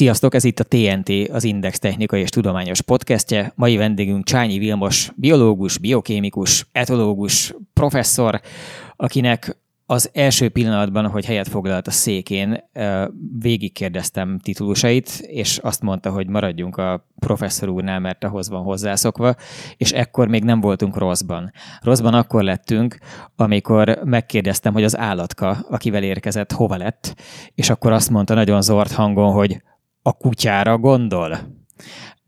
Sziasztok, ez itt a TNT, az Index Technikai és Tudományos Podcastje. Mai vendégünk Csányi Vilmos, biológus, biokémikus, etológus, professzor, akinek az első pillanatban, hogy helyet foglalt a székén, végigkérdeztem titulusait, és azt mondta, hogy maradjunk a professzor úrnál, mert ahhoz van hozzászokva, és ekkor még nem voltunk rosszban. Rosszban akkor lettünk, amikor megkérdeztem, hogy az állatka, akivel érkezett, hova lett, és akkor azt mondta nagyon zord hangon, hogy a kutyára gondol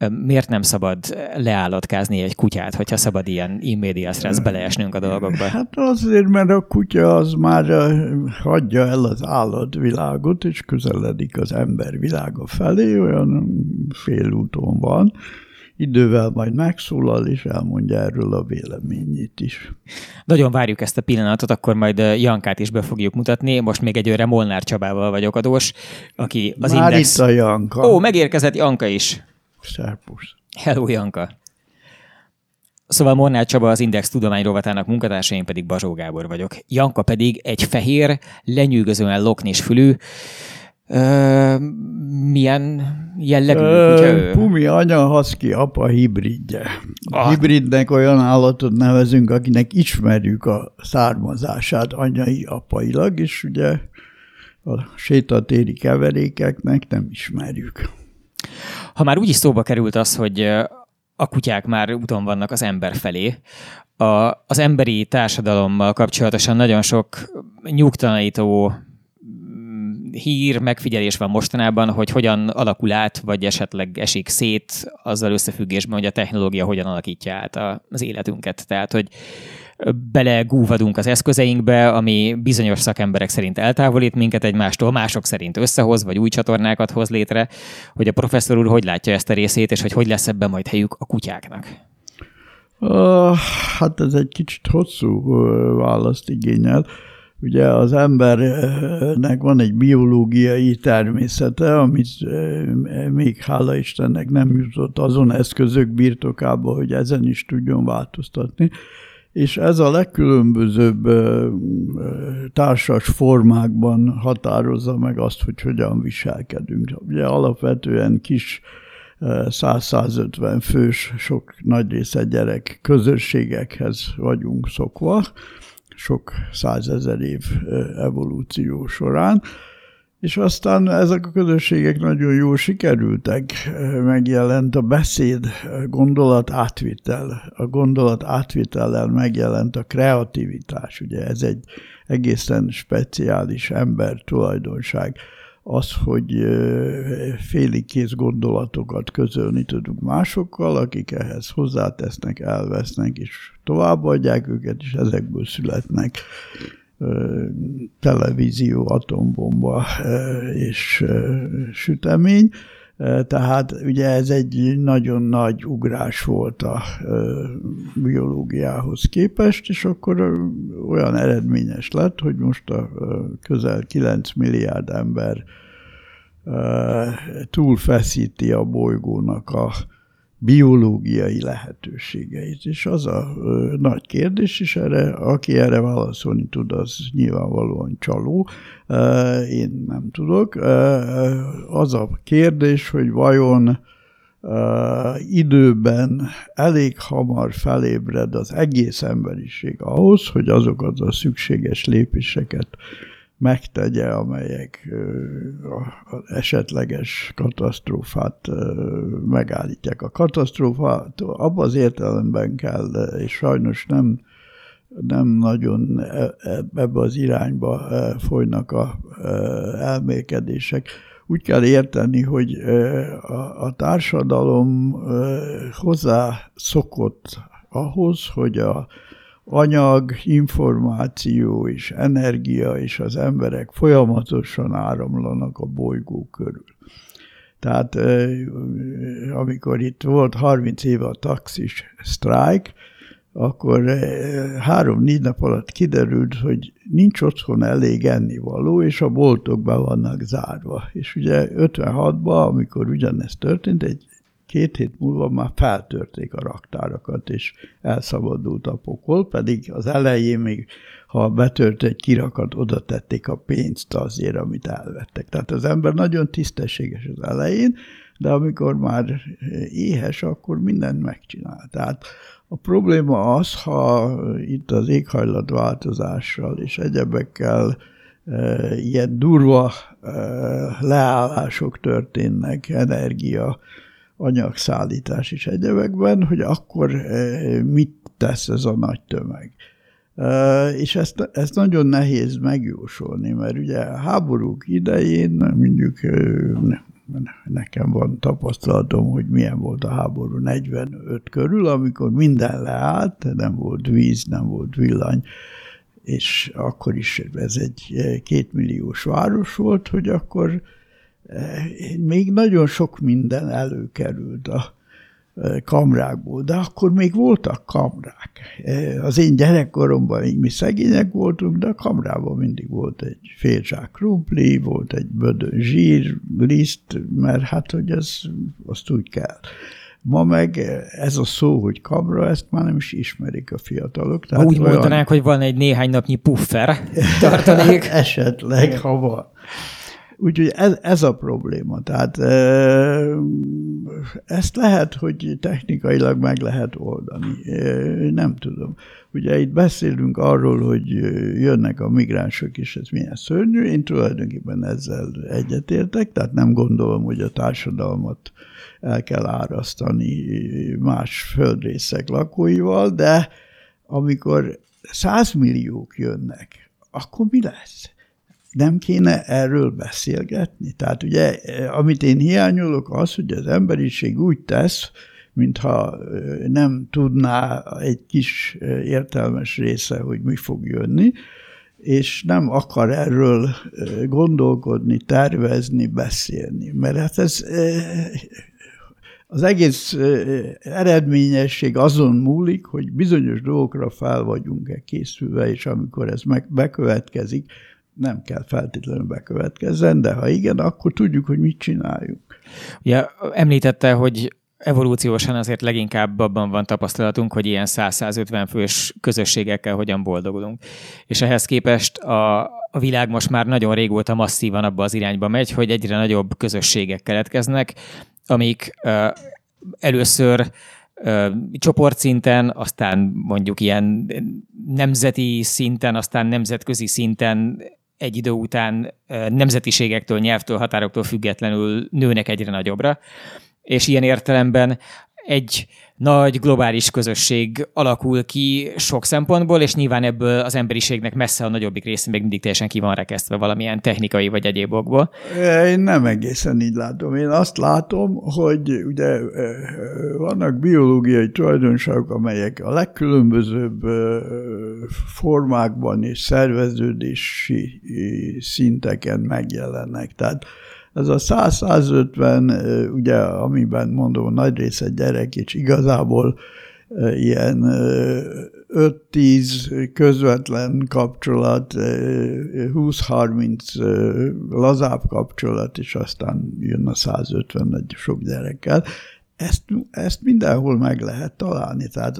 miért nem szabad leállatkázni egy kutyát, hogyha szabad ilyen immedias res beleesnünk a dolgokba? Hát azért, mert a kutya az már hagyja el az állatvilágot, és közeledik az ember világa felé, olyan félúton van, idővel majd megszólal, és elmondja erről a véleményét is. Nagyon várjuk ezt a pillanatot, akkor majd Jankát is be fogjuk mutatni. Most még egy őre Molnár Csabával vagyok adós, aki az Már Index... itt a Janka. Ó, megérkezett Janka is. Szerpusz. Hello, Janka! Szóval Mornál Csaba az Index tudomány rovatának munkatársa, én pedig Bazsó Gábor vagyok. Janka pedig egy fehér, lenyűgözően loknis fülű, Ö, milyen jellegű ő? Pumi anya, husky apa hibridje. Ah. Hibridnek olyan állatot nevezünk, akinek ismerjük a származását anyai, apailag, és ugye a sétatéri keverékeknek nem ismerjük. Ha már úgyis szóba került az, hogy a kutyák már úton vannak az ember felé, a, az emberi társadalommal kapcsolatosan nagyon sok nyugtalanító hír, megfigyelés van mostanában, hogy hogyan alakul át, vagy esetleg esik szét azzal összefüggésben, hogy a technológia hogyan alakítja át az életünket. Tehát, hogy belegúvadunk az eszközeinkbe, ami bizonyos szakemberek szerint eltávolít minket egymástól, mások szerint összehoz, vagy új csatornákat hoz létre, hogy a professzor úr hogy látja ezt a részét, és hogy hogy lesz ebben majd helyük a kutyáknak. Uh, hát ez egy kicsit hosszú uh, választ igényel. Ugye az embernek van egy biológiai természete, amit még hála Istennek nem jutott azon eszközök birtokába, hogy ezen is tudjon változtatni és ez a legkülönbözőbb társas formákban határozza meg azt, hogy hogyan viselkedünk. Ugye alapvetően kis 100-150 fős, sok nagy része gyerek közösségekhez vagyunk szokva, sok százezer év evolúció során, és aztán ezek a közösségek nagyon jól sikerültek, megjelent a beszéd, gondolat átvitel. A gondolat átvitellel megjelent a kreativitás, ugye ez egy egészen speciális ember tulajdonság. Az, hogy félig kész gondolatokat közölni tudunk másokkal, akik ehhez hozzátesznek, elvesznek, és továbbadják őket, és ezekből születnek televízió, atombomba és sütemény. Tehát ugye ez egy nagyon nagy ugrás volt a biológiához képest, és akkor olyan eredményes lett, hogy most a közel 9 milliárd ember túlfeszíti a bolygónak a biológiai lehetőségeit. És az a nagy kérdés, és erre, aki erre válaszolni tud, az nyilvánvalóan csaló. Én nem tudok. Az a kérdés, hogy vajon időben elég hamar felébred az egész emberiség ahhoz, hogy azokat a szükséges lépéseket megtegye, amelyek az esetleges katasztrófát megállítják. A katasztrófát abban az értelemben kell, és sajnos nem, nem nagyon e, e, ebbe az irányba folynak a elmélkedések. Úgy kell érteni, hogy a társadalom hozzá szokott ahhoz, hogy a anyag, információ és energia és az emberek folyamatosan áramlanak a bolygó körül. Tehát amikor itt volt 30 éve a taxis sztrájk, akkor három-négy nap alatt kiderült, hogy nincs otthon elég ennivaló, és a boltok be vannak zárva. És ugye 56-ban, amikor ugyanezt történt, egy két hét múlva már feltörték a raktárakat, és elszabadult a pokol, pedig az elején még ha betört egy kirakat, oda tették a pénzt azért, amit elvettek. Tehát az ember nagyon tisztességes az elején, de amikor már éhes, akkor mindent megcsinál. Tehát a probléma az, ha itt az éghajlatváltozással és egyebekkel e, ilyen durva e, leállások történnek, energia, anyagszállítás és egyebekben, hogy akkor e, mit tesz ez a nagy tömeg. És ezt, ezt nagyon nehéz megjósolni, mert ugye a háborúk idején mondjuk nekem van tapasztalatom, hogy milyen volt a háború 45 körül, amikor minden leállt, nem volt víz, nem volt villany, és akkor is ez egy kétmilliós város volt, hogy akkor még nagyon sok minden előkerült a, kamrákból, de akkor még voltak kamrák. Az én gyerekkoromban még mi szegények voltunk, de a kamrában mindig volt egy félzsák krumpli, volt egy bödön zsír, liszt, mert hát, hogy ez, azt úgy kell. Ma meg ez a szó, hogy kamra, ezt már nem is ismerik a fiatalok. Tehát úgy olyan... mondanák, hogy van egy néhány napnyi puffer tartalék. Esetleg, ha van. Úgyhogy ez, ez a probléma. Tehát ezt lehet, hogy technikailag meg lehet oldani. Nem tudom. Ugye itt beszélünk arról, hogy jönnek a migránsok, és ez milyen szörnyű. Én tulajdonképpen ezzel egyetértek, tehát nem gondolom, hogy a társadalmat el kell árasztani más földrészek lakóival, de amikor százmilliók jönnek, akkor mi lesz? Nem kéne erről beszélgetni? Tehát ugye, amit én hiányolok, az, hogy az emberiség úgy tesz, mintha nem tudná egy kis értelmes része, hogy mi fog jönni, és nem akar erről gondolkodni, tervezni, beszélni. Mert hát ez az egész eredményesség azon múlik, hogy bizonyos dolgokra fel vagyunk-e készülve, és amikor ez meg bekövetkezik, nem kell feltétlenül bekövetkezzen, de ha igen, akkor tudjuk, hogy mit csináljunk. Ugye említette, hogy evolúciósan azért leginkább abban van tapasztalatunk, hogy ilyen 100-150 fős közösségekkel hogyan boldogulunk. És ehhez képest a, a világ most már nagyon régóta masszívan abba az irányba megy, hogy egyre nagyobb közösségek keletkeznek, amik uh, először csoportszinten, aztán mondjuk ilyen nemzeti szinten, aztán nemzetközi szinten egy idő után nemzetiségektől, nyelvtől, határoktól függetlenül nőnek egyre nagyobbra, és ilyen értelemben egy nagy globális közösség alakul ki sok szempontból, és nyilván ebből az emberiségnek messze a nagyobbik része még mindig teljesen ki van rekesztve valamilyen technikai vagy egyéb okból. Én nem egészen így látom. Én azt látom, hogy ugye vannak biológiai tulajdonságok, amelyek a legkülönbözőbb formákban és szerveződési szinteken megjelennek. Tehát ez a 100-150, ugye, amiben mondom, nagy része gyerek, és igazából ilyen 5-10 közvetlen kapcsolat, 20-30 lazább kapcsolat, és aztán jön a 150 egy sok gyerekkel. Ezt, ezt mindenhol meg lehet találni. Tehát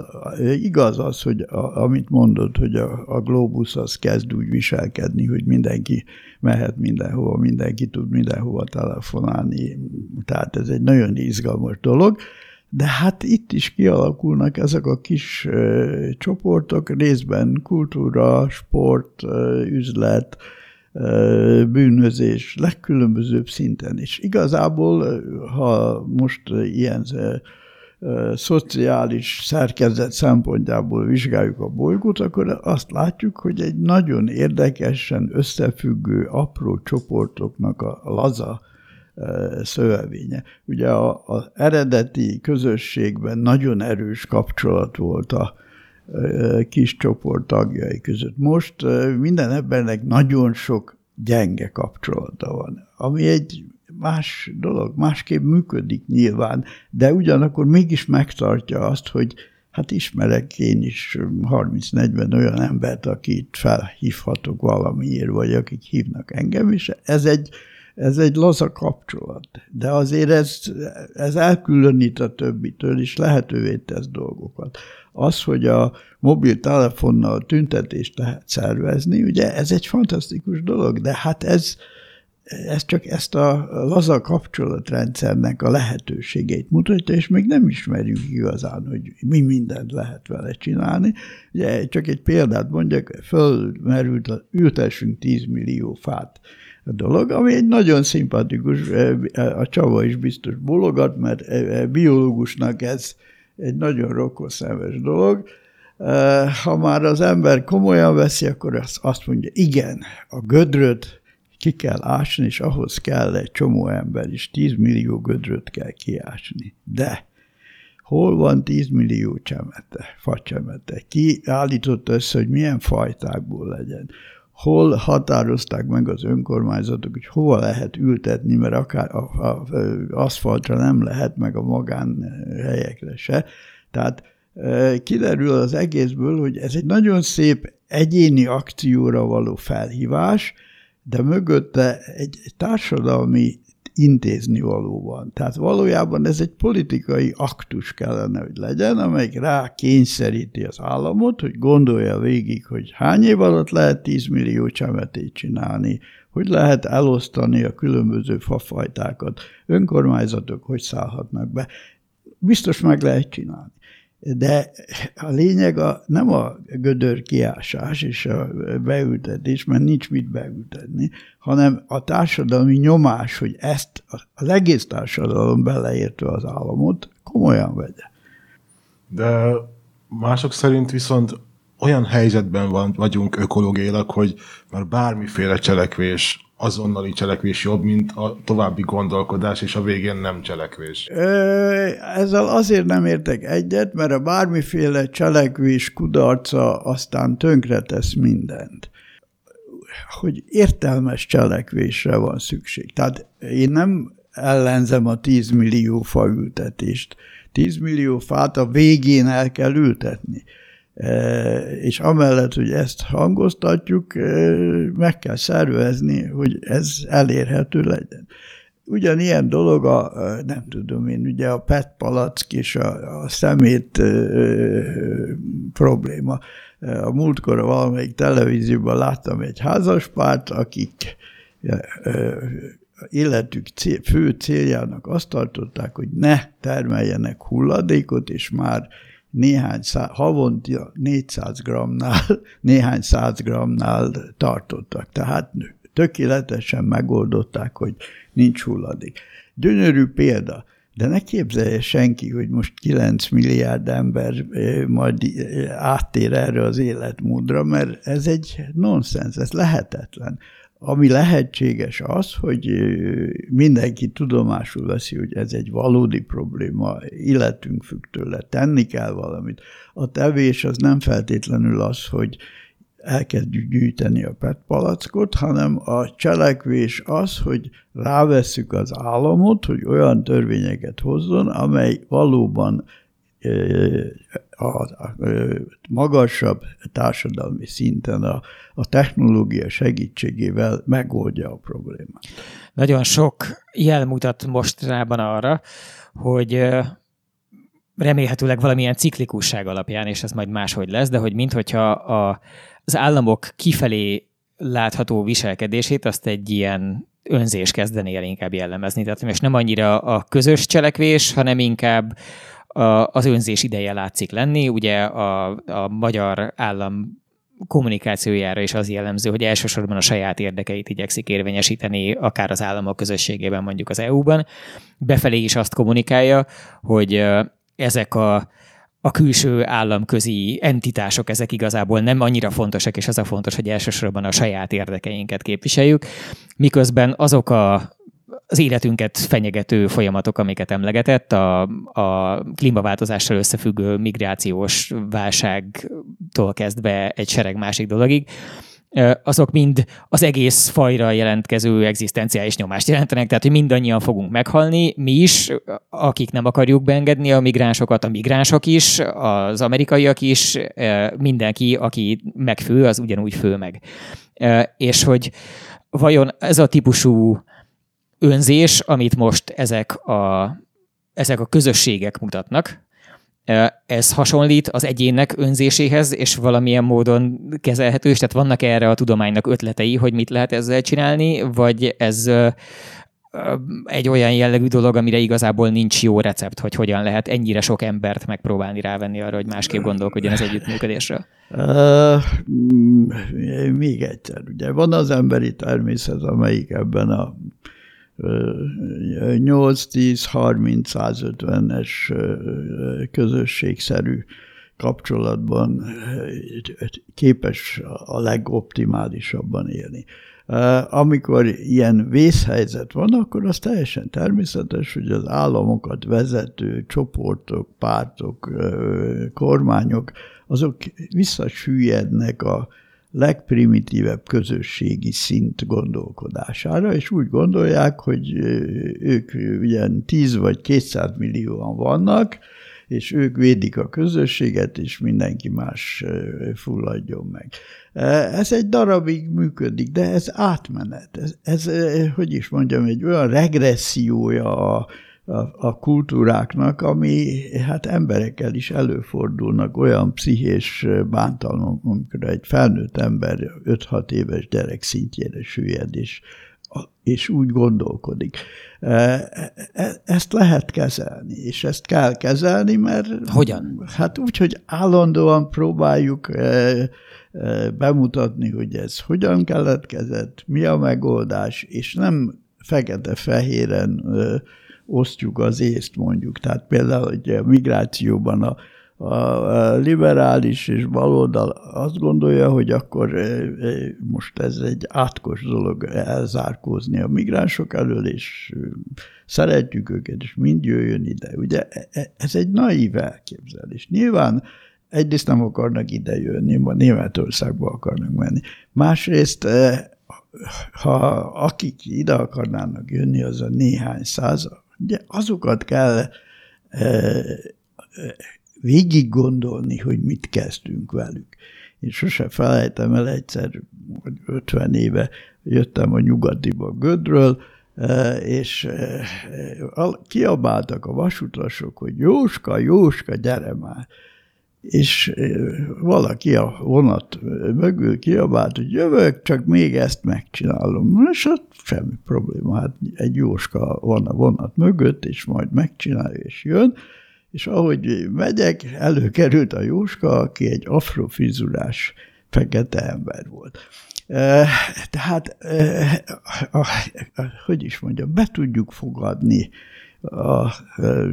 igaz az, hogy a, amit mondod, hogy a, a globus az kezd úgy viselkedni, hogy mindenki mehet mindenhova, mindenki tud mindenhova telefonálni. Tehát ez egy nagyon izgalmas dolog. De hát itt is kialakulnak ezek a kis ö, csoportok, részben kultúra, sport, ö, üzlet, bűnözés legkülönbözőbb szinten. És igazából, ha most ilyen szociális szerkezet szempontjából vizsgáljuk a bolygót, akkor azt látjuk, hogy egy nagyon érdekesen összefüggő apró csoportoknak a laza szövevénye. Ugye az eredeti közösségben nagyon erős kapcsolat volt a kis csoport tagjai között. Most minden embernek nagyon sok gyenge kapcsolata van, ami egy más dolog, másképp működik nyilván, de ugyanakkor mégis megtartja azt, hogy hát ismerek én is 30-40 olyan embert, akit felhívhatok valamiért, vagy akik hívnak engem, és ez egy ez egy laza kapcsolat, de azért ez, ez elkülönít a többitől, és lehetővé tesz dolgokat. Az, hogy a mobiltelefonnal tüntetést lehet szervezni, ugye ez egy fantasztikus dolog, de hát ez, ez csak ezt a laza kapcsolatrendszernek a lehetőségeit mutatja, és még nem ismerjük igazán, hogy mi mindent lehet vele csinálni. Ugye csak egy példát mondjak, fölmerült, ültessünk 10 millió fát a dolog, ami egy nagyon szimpatikus, a Csava is biztos bologat, mert biológusnak ez egy nagyon rokkoszemes dolog. Ha már az ember komolyan veszi, akkor azt mondja, igen, a gödröt ki kell ásni, és ahhoz kell egy csomó ember is, 10 millió gödröt kell kiásni. De hol van 10 millió csemete, facsemete? Ki állította össze, hogy milyen fajtákból legyen? Hol határozták meg az önkormányzatok, hogy hova lehet ültetni, mert akár a aszfaltra nem lehet, meg a magánhelyekre se. Tehát kiderül az egészből, hogy ez egy nagyon szép egyéni akcióra való felhívás, de mögötte egy társadalmi intézni való van. Tehát valójában ez egy politikai aktus kellene, hogy legyen, amelyik rá kényszeríti az államot, hogy gondolja végig, hogy hány év alatt lehet 10 millió csemetét csinálni, hogy lehet elosztani a különböző fafajtákat, önkormányzatok hogy szállhatnak be. Biztos meg lehet csinálni de a lényeg a, nem a gödör kiásás és a beültetés, mert nincs mit beültetni, hanem a társadalmi nyomás, hogy ezt az egész társadalom beleértve az államot komolyan vegye. De mások szerint viszont olyan helyzetben van, vagyunk ökológiailag, hogy már bármiféle cselekvés azonnali cselekvés jobb, mint a további gondolkodás, és a végén nem cselekvés? Ezzel azért nem értek egyet, mert a bármiféle cselekvés kudarca aztán tönkretesz mindent. Hogy értelmes cselekvésre van szükség. Tehát én nem ellenzem a 10 millió faültetést. 10 millió fát a végén el kell ültetni. És amellett, hogy ezt hangoztatjuk, meg kell szervezni, hogy ez elérhető legyen. Ugyanilyen dolog a, nem tudom én, ugye a PET palack és a, a szemét ö, probléma. A múltkor valamelyik televízióban láttam egy házaspárt, akik ö, életük cél, fő céljának azt tartották, hogy ne termeljenek hulladékot, és már néhány szá, havonta 400 grammnál, néhány száz grammnál tartottak. Tehát tökéletesen megoldották, hogy nincs hulladék. Gyönyörű példa, de ne képzelje senki, hogy most 9 milliárd ember eh, majd eh, áttér erre az életmódra, mert ez egy nonsens, ez lehetetlen. Ami lehetséges az, hogy mindenki tudomásul veszi, hogy ez egy valódi probléma, illetünk függ tőle, tenni kell valamit. A tevés az nem feltétlenül az, hogy elkezdjük gyűjteni a PET palackot, hanem a cselekvés az, hogy rávesszük az államot, hogy olyan törvényeket hozzon, amely valóban a, a, magasabb társadalmi szinten a, a technológia segítségével megoldja a problémát. Nagyon sok jel mutat mostanában arra, hogy remélhetőleg valamilyen ciklikusság alapján, és ez majd máshogy lesz, de hogy minthogyha a, az államok kifelé látható viselkedését azt egy ilyen önzés kezdené el inkább jellemezni. Tehát most nem annyira a közös cselekvés, hanem inkább az önzés ideje látszik lenni. Ugye a, a magyar állam kommunikációjára is az jellemző, hogy elsősorban a saját érdekeit igyekszik érvényesíteni, akár az államok közösségében, mondjuk az EU-ban. Befelé is azt kommunikálja, hogy ezek a, a külső államközi entitások, ezek igazából nem annyira fontosak, és az a fontos, hogy elsősorban a saját érdekeinket képviseljük, miközben azok a az életünket fenyegető folyamatok, amiket emlegetett, a, a klímaváltozással összefüggő migrációs válságtól kezdve egy sereg másik dologig, azok mind az egész fajra jelentkező egzisztenciális nyomást jelentenek, tehát hogy mindannyian fogunk meghalni, mi is, akik nem akarjuk beengedni a migránsokat, a migránsok is, az amerikaiak is, mindenki, aki megfő, az ugyanúgy fő meg. És hogy vajon ez a típusú önzés, amit most ezek a, ezek a közösségek mutatnak, ez hasonlít az egyének önzéséhez, és valamilyen módon kezelhető, és tehát vannak erre a tudománynak ötletei, hogy mit lehet ezzel csinálni, vagy ez egy olyan jellegű dolog, amire igazából nincs jó recept, hogy hogyan lehet ennyire sok embert megpróbálni rávenni arra, hogy másképp gondolkodjon az együttműködésről? Uh, még egyszer, ugye? Van az emberi természet, amelyik ebben a 8-10-30-150-es közösségszerű kapcsolatban képes a legoptimálisabban élni. Amikor ilyen vészhelyzet van, akkor az teljesen természetes, hogy az államokat vezető csoportok, pártok, kormányok, azok visszasüllyednek a legprimitívebb közösségi szint gondolkodására, és úgy gondolják, hogy ők ugyan 10 vagy 200 millióan vannak, és ők védik a közösséget, és mindenki más fulladjon meg. Ez egy darabig működik, de ez átmenet. Ez, ez hogy is mondjam, egy olyan regressziója a, a, a kultúráknak, ami hát emberekkel is előfordulnak olyan pszichés bántalmak, amikor egy felnőtt ember 5-6 éves gyerek szintjére süllyed, és, és úgy gondolkodik. E, e, ezt lehet kezelni, és ezt kell kezelni, mert... Hogyan? Hát úgy, hogy állandóan próbáljuk e, bemutatni, hogy ez hogyan keletkezett, mi a megoldás, és nem fekete-fehéren osztjuk az észt mondjuk. Tehát például hogy a migrációban a, a liberális és baloldal azt gondolja, hogy akkor most ez egy átkos dolog elzárkózni a migránsok elől, és szeretjük őket, és mind jöjjön ide. Ugye e, e, ez egy naív elképzelés. Nyilván egyrészt nem akarnak ide jönni, Németországba akarnak menni. Másrészt ha akik ide akarnának jönni, az a néhány száz, Ugye azokat kell végig gondolni, hogy mit kezdünk velük. Én sose felejtem el egyszer, hogy 50 éve jöttem a nyugatiba Gödről, és kiabáltak a vasutasok, hogy Jóska, Jóska, gyere már! És valaki a vonat mögül kiabált, hogy jövök, csak még ezt megcsinálom. És hát semmi probléma, hát egy jóska van a vonat mögött, és majd megcsinálja, és jön, és ahogy megyek, előkerült a jóska, aki egy afrofrizurás fekete ember volt. Tehát, hogy is mondjam, be tudjuk fogadni a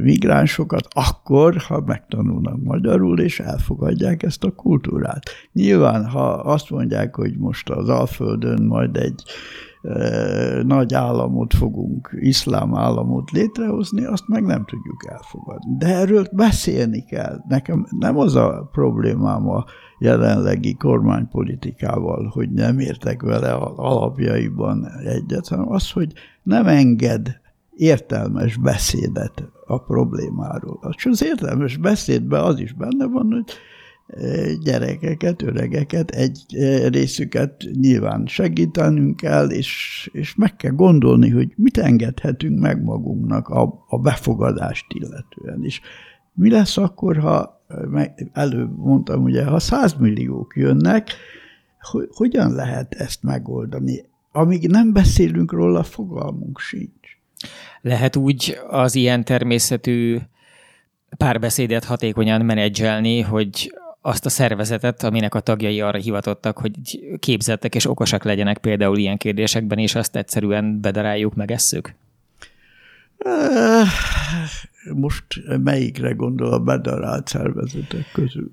migránsokat akkor, ha megtanulnak magyarul, és elfogadják ezt a kultúrát. Nyilván, ha azt mondják, hogy most az Alföldön majd egy nagy államot fogunk, iszlám államot létrehozni, azt meg nem tudjuk elfogadni. De erről beszélni kell. Nekem nem az a problémám a jelenlegi kormánypolitikával, hogy nem értek vele alapjaiban egyet, hanem az, hogy nem enged értelmes beszédet a problémáról. És az értelmes beszédben az is benne van, hogy e, gyerekeket, öregeket, egy e, részüket nyilván segítenünk kell, és, és meg kell gondolni, hogy mit engedhetünk meg magunknak a, a befogadást illetően is. Mi lesz akkor, ha előbb mondtam, ugye, ha százmilliók jönnek, hogy, hogyan lehet ezt megoldani? Amíg nem beszélünk róla, fogalmunk sincs. Lehet úgy az ilyen természetű párbeszédet hatékonyan menedzselni, hogy azt a szervezetet, aminek a tagjai arra hivatottak, hogy képzettek és okosak legyenek például ilyen kérdésekben, és azt egyszerűen bedaráljuk, megesszük? Most melyikre gondol a bedarált szervezetek közül?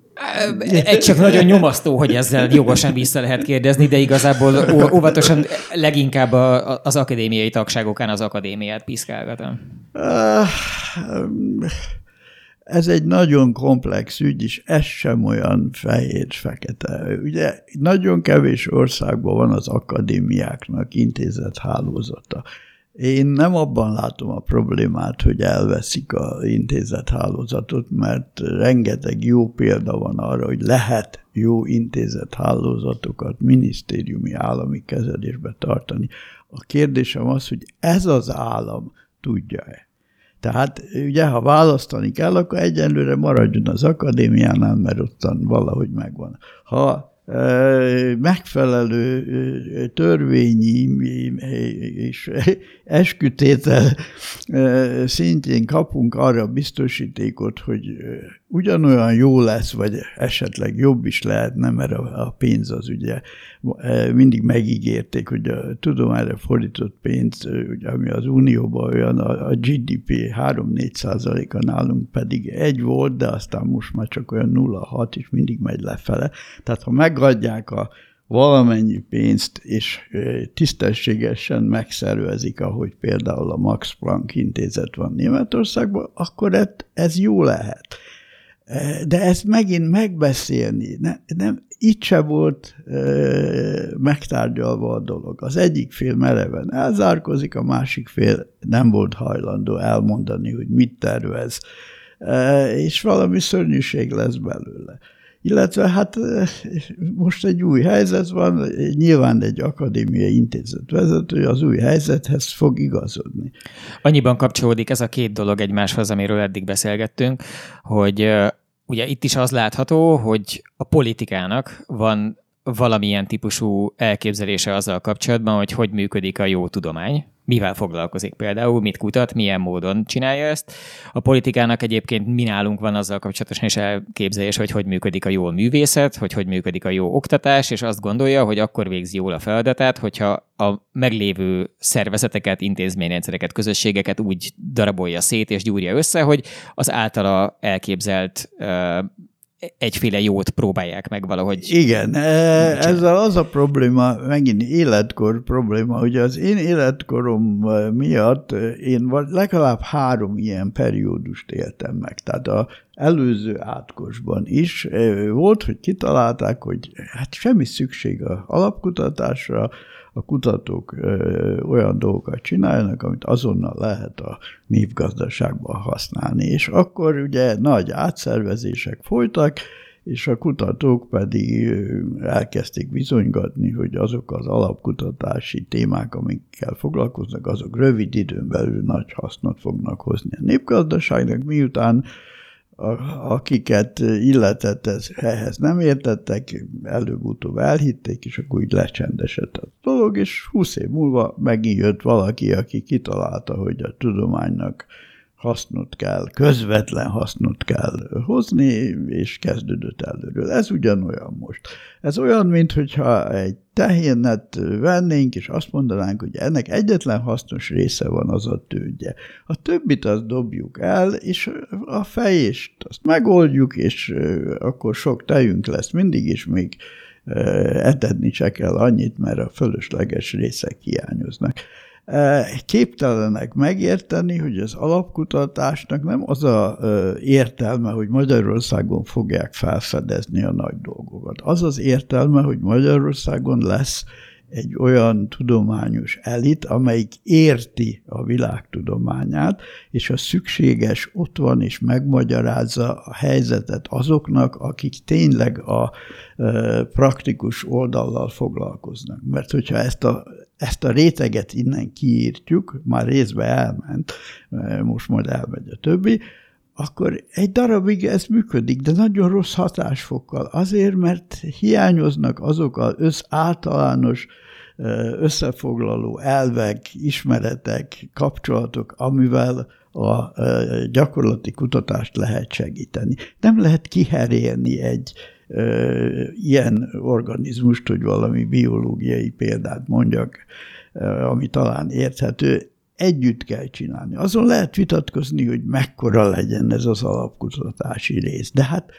Egy csak nagyon nyomasztó, hogy ezzel jogosan vissza lehet kérdezni, de igazából óvatosan leginkább az akadémiai tagságokán az akadémiát piszkálgatom. Ez egy nagyon komplex ügy, és ez sem olyan fehér-fekete. Ugye nagyon kevés országban van az akadémiáknak intézett hálózata. Én nem abban látom a problémát, hogy elveszik a intézet hálózatot, mert rengeteg jó példa van arra, hogy lehet jó intézet hálózatokat minisztériumi állami kezelésbe tartani. A kérdésem az, hogy ez az állam tudja-e. Tehát ugye, ha választani kell, akkor egyenlőre maradjon az akadémiánál, mert ottan valahogy megvan. Ha megfelelő törvényi és eskütétel szintjén kapunk arra biztosítékot, hogy ugyanolyan jó lesz, vagy esetleg jobb is lehetne, mert a pénz az ugye mindig megígérték, hogy a tudományra fordított pénz, ugye, ami az Unióban olyan, a GDP 3-4 százaléka nálunk pedig egy volt, de aztán most már csak olyan 0,6 és mindig megy lefele. Tehát ha megadják a valamennyi pénzt, és tisztességesen megszervezik, ahogy például a Max Planck intézet van Németországban, akkor ez jó lehet. De ezt megint megbeszélni, ne, nem, itt se volt e, megtárgyalva a dolog. Az egyik fél mereven elzárkozik, a másik fél nem volt hajlandó elmondani, hogy mit tervez, e, és valami szörnyűség lesz belőle. Illetve hát most egy új helyzet van, nyilván egy akadémiai intézet vezető az új helyzethez fog igazodni. Annyiban kapcsolódik ez a két dolog egymáshoz, amiről eddig beszélgettünk, hogy ugye itt is az látható, hogy a politikának van valamilyen típusú elképzelése azzal kapcsolatban, hogy hogy működik a jó tudomány, mivel foglalkozik például, mit kutat, milyen módon csinálja ezt. A politikának egyébként mi nálunk van azzal kapcsolatosan is elképzelés, hogy hogy működik a jó művészet, hogy hogy működik a jó oktatás, és azt gondolja, hogy akkor végzi jól a feladatát, hogyha a meglévő szervezeteket, intézményrendszereket, közösségeket úgy darabolja szét és gyúrja össze, hogy az általa elképzelt egyféle jót próbálják meg valahogy. Igen, e, ezzel az a probléma, megint életkor probléma, hogy az én életkorom miatt én legalább három ilyen periódust éltem meg. Tehát a előző átkosban is e, volt, hogy kitalálták, hogy hát semmi szükség a alapkutatásra, a kutatók olyan dolgokat csinálnak, amit azonnal lehet a népgazdaságban használni. És akkor ugye nagy átszervezések folytak, és a kutatók pedig elkezdték bizonygatni, hogy azok az alapkutatási témák, amikkel foglalkoznak, azok rövid időn belül nagy hasznot fognak hozni a népgazdaságnak, miután akiket illetett ez, ehhez nem értettek, előbb-utóbb elhitték, és akkor úgy lecsendesedett a dolog, és húsz év múlva megint jött valaki, aki kitalálta, hogy a tudománynak hasznot kell, közvetlen hasznot kell hozni, és kezdődött előről. Ez ugyanolyan most. Ez olyan, mintha egy tehénet vennénk, és azt mondanánk, hogy ennek egyetlen hasznos része van, az a tődje. A többit azt dobjuk el, és a fejést azt megoldjuk, és akkor sok tejünk lesz mindig, és még etedni se kell annyit, mert a fölösleges részek hiányoznak képtelenek megérteni, hogy az alapkutatásnak nem az a értelme, hogy Magyarországon fogják felfedezni a nagy dolgokat. Az az értelme, hogy Magyarországon lesz egy olyan tudományos elit, amelyik érti a világtudományát, és a szükséges ott van és megmagyarázza a helyzetet azoknak, akik tényleg a praktikus oldallal foglalkoznak. Mert hogyha ezt a ezt a réteget innen kiírtjuk, már részbe elment, most majd elmegy a többi, akkor egy darabig ez működik, de nagyon rossz hatásfokkal. Azért, mert hiányoznak azok az össz általános összefoglaló elvek, ismeretek, kapcsolatok, amivel a gyakorlati kutatást lehet segíteni. Nem lehet kiherélni egy, ilyen organizmust, hogy valami biológiai példát mondjak, ami talán érthető, együtt kell csinálni. Azon lehet vitatkozni, hogy mekkora legyen ez az alapkutatási rész, de hát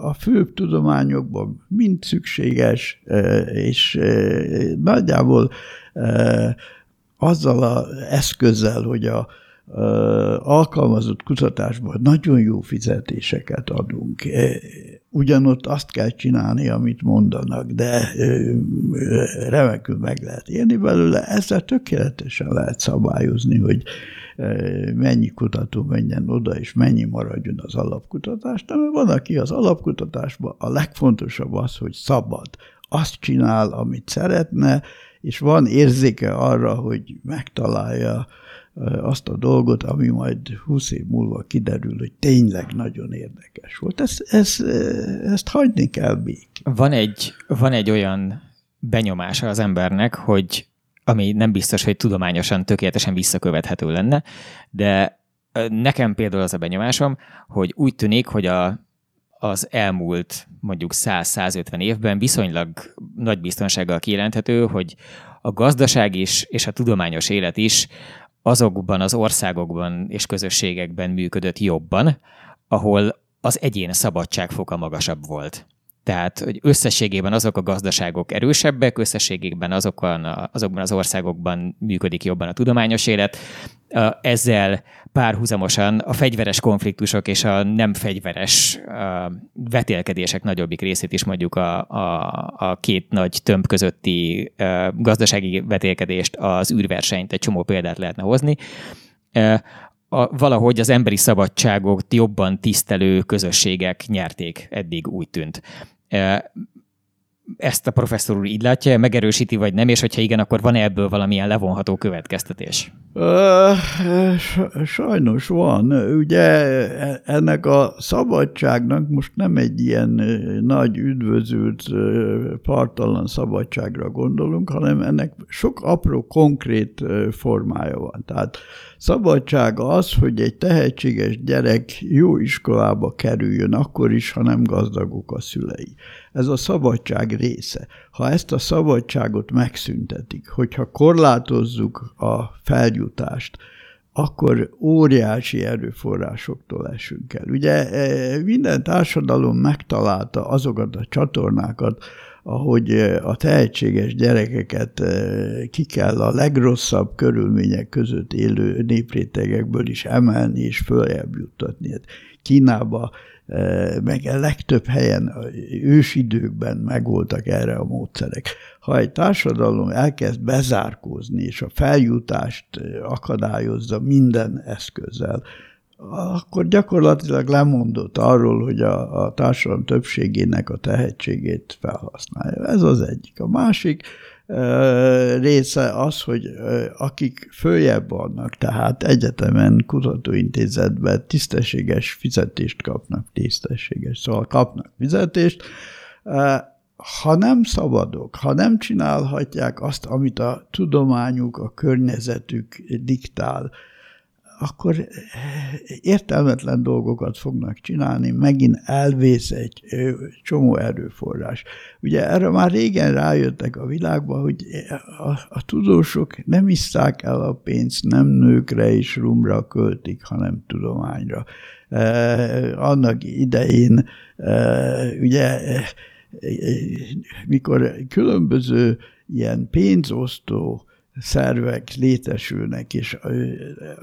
a főbb tudományokban mind szükséges, és nagyjából azzal az eszközzel, hogy a alkalmazott kutatásban nagyon jó fizetéseket adunk ugyanott azt kell csinálni, amit mondanak, de remekül meg lehet élni belőle, ezzel tökéletesen lehet szabályozni, hogy mennyi kutató menjen oda, és mennyi maradjon az alapkutatás. mert van, aki az alapkutatásban a legfontosabb az, hogy szabad. Azt csinál, amit szeretne, és van érzéke arra, hogy megtalálja azt a dolgot, ami majd 20 év múlva kiderül, hogy tényleg nagyon érdekes volt. Ezt, ezt, ezt hagyni kell még. Van egy, van egy olyan benyomása az embernek, hogy ami nem biztos, hogy tudományosan tökéletesen visszakövethető lenne, de nekem például az a benyomásom, hogy úgy tűnik, hogy a, az elmúlt mondjuk 100-150 évben viszonylag nagy biztonsággal kijelenthető, hogy a gazdaság is és a tudományos élet is azokban az országokban és közösségekben működött jobban, ahol az egyén szabadságfoka magasabb volt. Tehát, hogy összességében azok a gazdaságok erősebbek, összességében azokon, azokban az országokban működik jobban a tudományos élet. Ezzel párhuzamosan a fegyveres konfliktusok és a nem fegyveres vetélkedések nagyobbik részét is mondjuk a, a, a két nagy tömb közötti gazdasági vetélkedést, az űrversenyt, egy csomó példát lehetne hozni a, valahogy az emberi szabadságot jobban tisztelő közösségek nyerték, eddig úgy tűnt ezt a professzor úr így látja, megerősíti vagy nem, és hogyha igen, akkor van-e ebből valamilyen levonható következtetés? Sajnos van. Ugye ennek a szabadságnak most nem egy ilyen nagy üdvözült partalan szabadságra gondolunk, hanem ennek sok apró konkrét formája van. Tehát szabadság az, hogy egy tehetséges gyerek jó iskolába kerüljön, akkor is, ha nem gazdagok a szülei. Ez a szabadság része. Ha ezt a szabadságot megszüntetik, hogyha korlátozzuk a feljutást, akkor óriási erőforrásoktól esünk el. Ugye e, minden társadalom megtalálta azokat a csatornákat, ahogy e, a tehetséges gyerekeket e, ki kell a legrosszabb körülmények között élő néprétegekből is emelni és följebb juttatni. Hát Kínába meg a legtöbb helyen ősidőkben megvoltak erre a módszerek. Ha egy társadalom elkezd bezárkózni, és a feljutást akadályozza minden eszközzel, akkor gyakorlatilag lemondott arról, hogy a, a társadalom többségének a tehetségét felhasználja. Ez az egyik. A másik, része az, hogy akik följebb vannak, tehát egyetemen, kutatóintézetben tisztességes fizetést kapnak, tisztességes, szóval kapnak fizetést, ha nem szabadok, ha nem csinálhatják azt, amit a tudományuk, a környezetük diktál, akkor eh, értelmetlen dolgokat fognak csinálni, megint elvész egy csomó erőforrás. Ugye erre már régen rájöttek a világba, hogy a, a tudósok nem isszák el a pénzt, nem nőkre és rumra költik, hanem tudományra. Eh, annak idején eh, ugye mikor különböző ilyen pénzosztó szervek létesülnek, és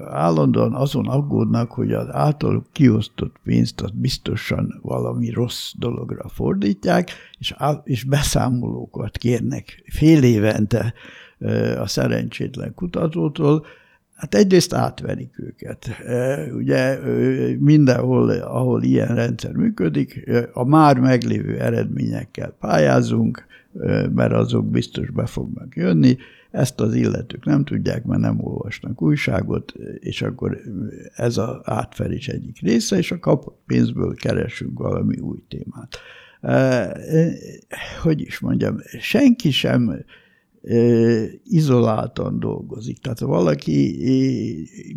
állandóan azon aggódnak, hogy az általuk kiosztott pénzt az biztosan valami rossz dologra fordítják, és, és beszámolókat kérnek fél évente a szerencsétlen kutatótól, Hát egyrészt átverik őket. Ugye mindenhol, ahol ilyen rendszer működik, a már meglévő eredményekkel pályázunk, mert azok biztos be fognak jönni, ezt az illetők nem tudják, mert nem olvasnak újságot, és akkor ez az átverés egyik része, és a kapott pénzből keresünk valami új témát. Hogy is mondjam, senki sem izoláltan dolgozik. Tehát valaki,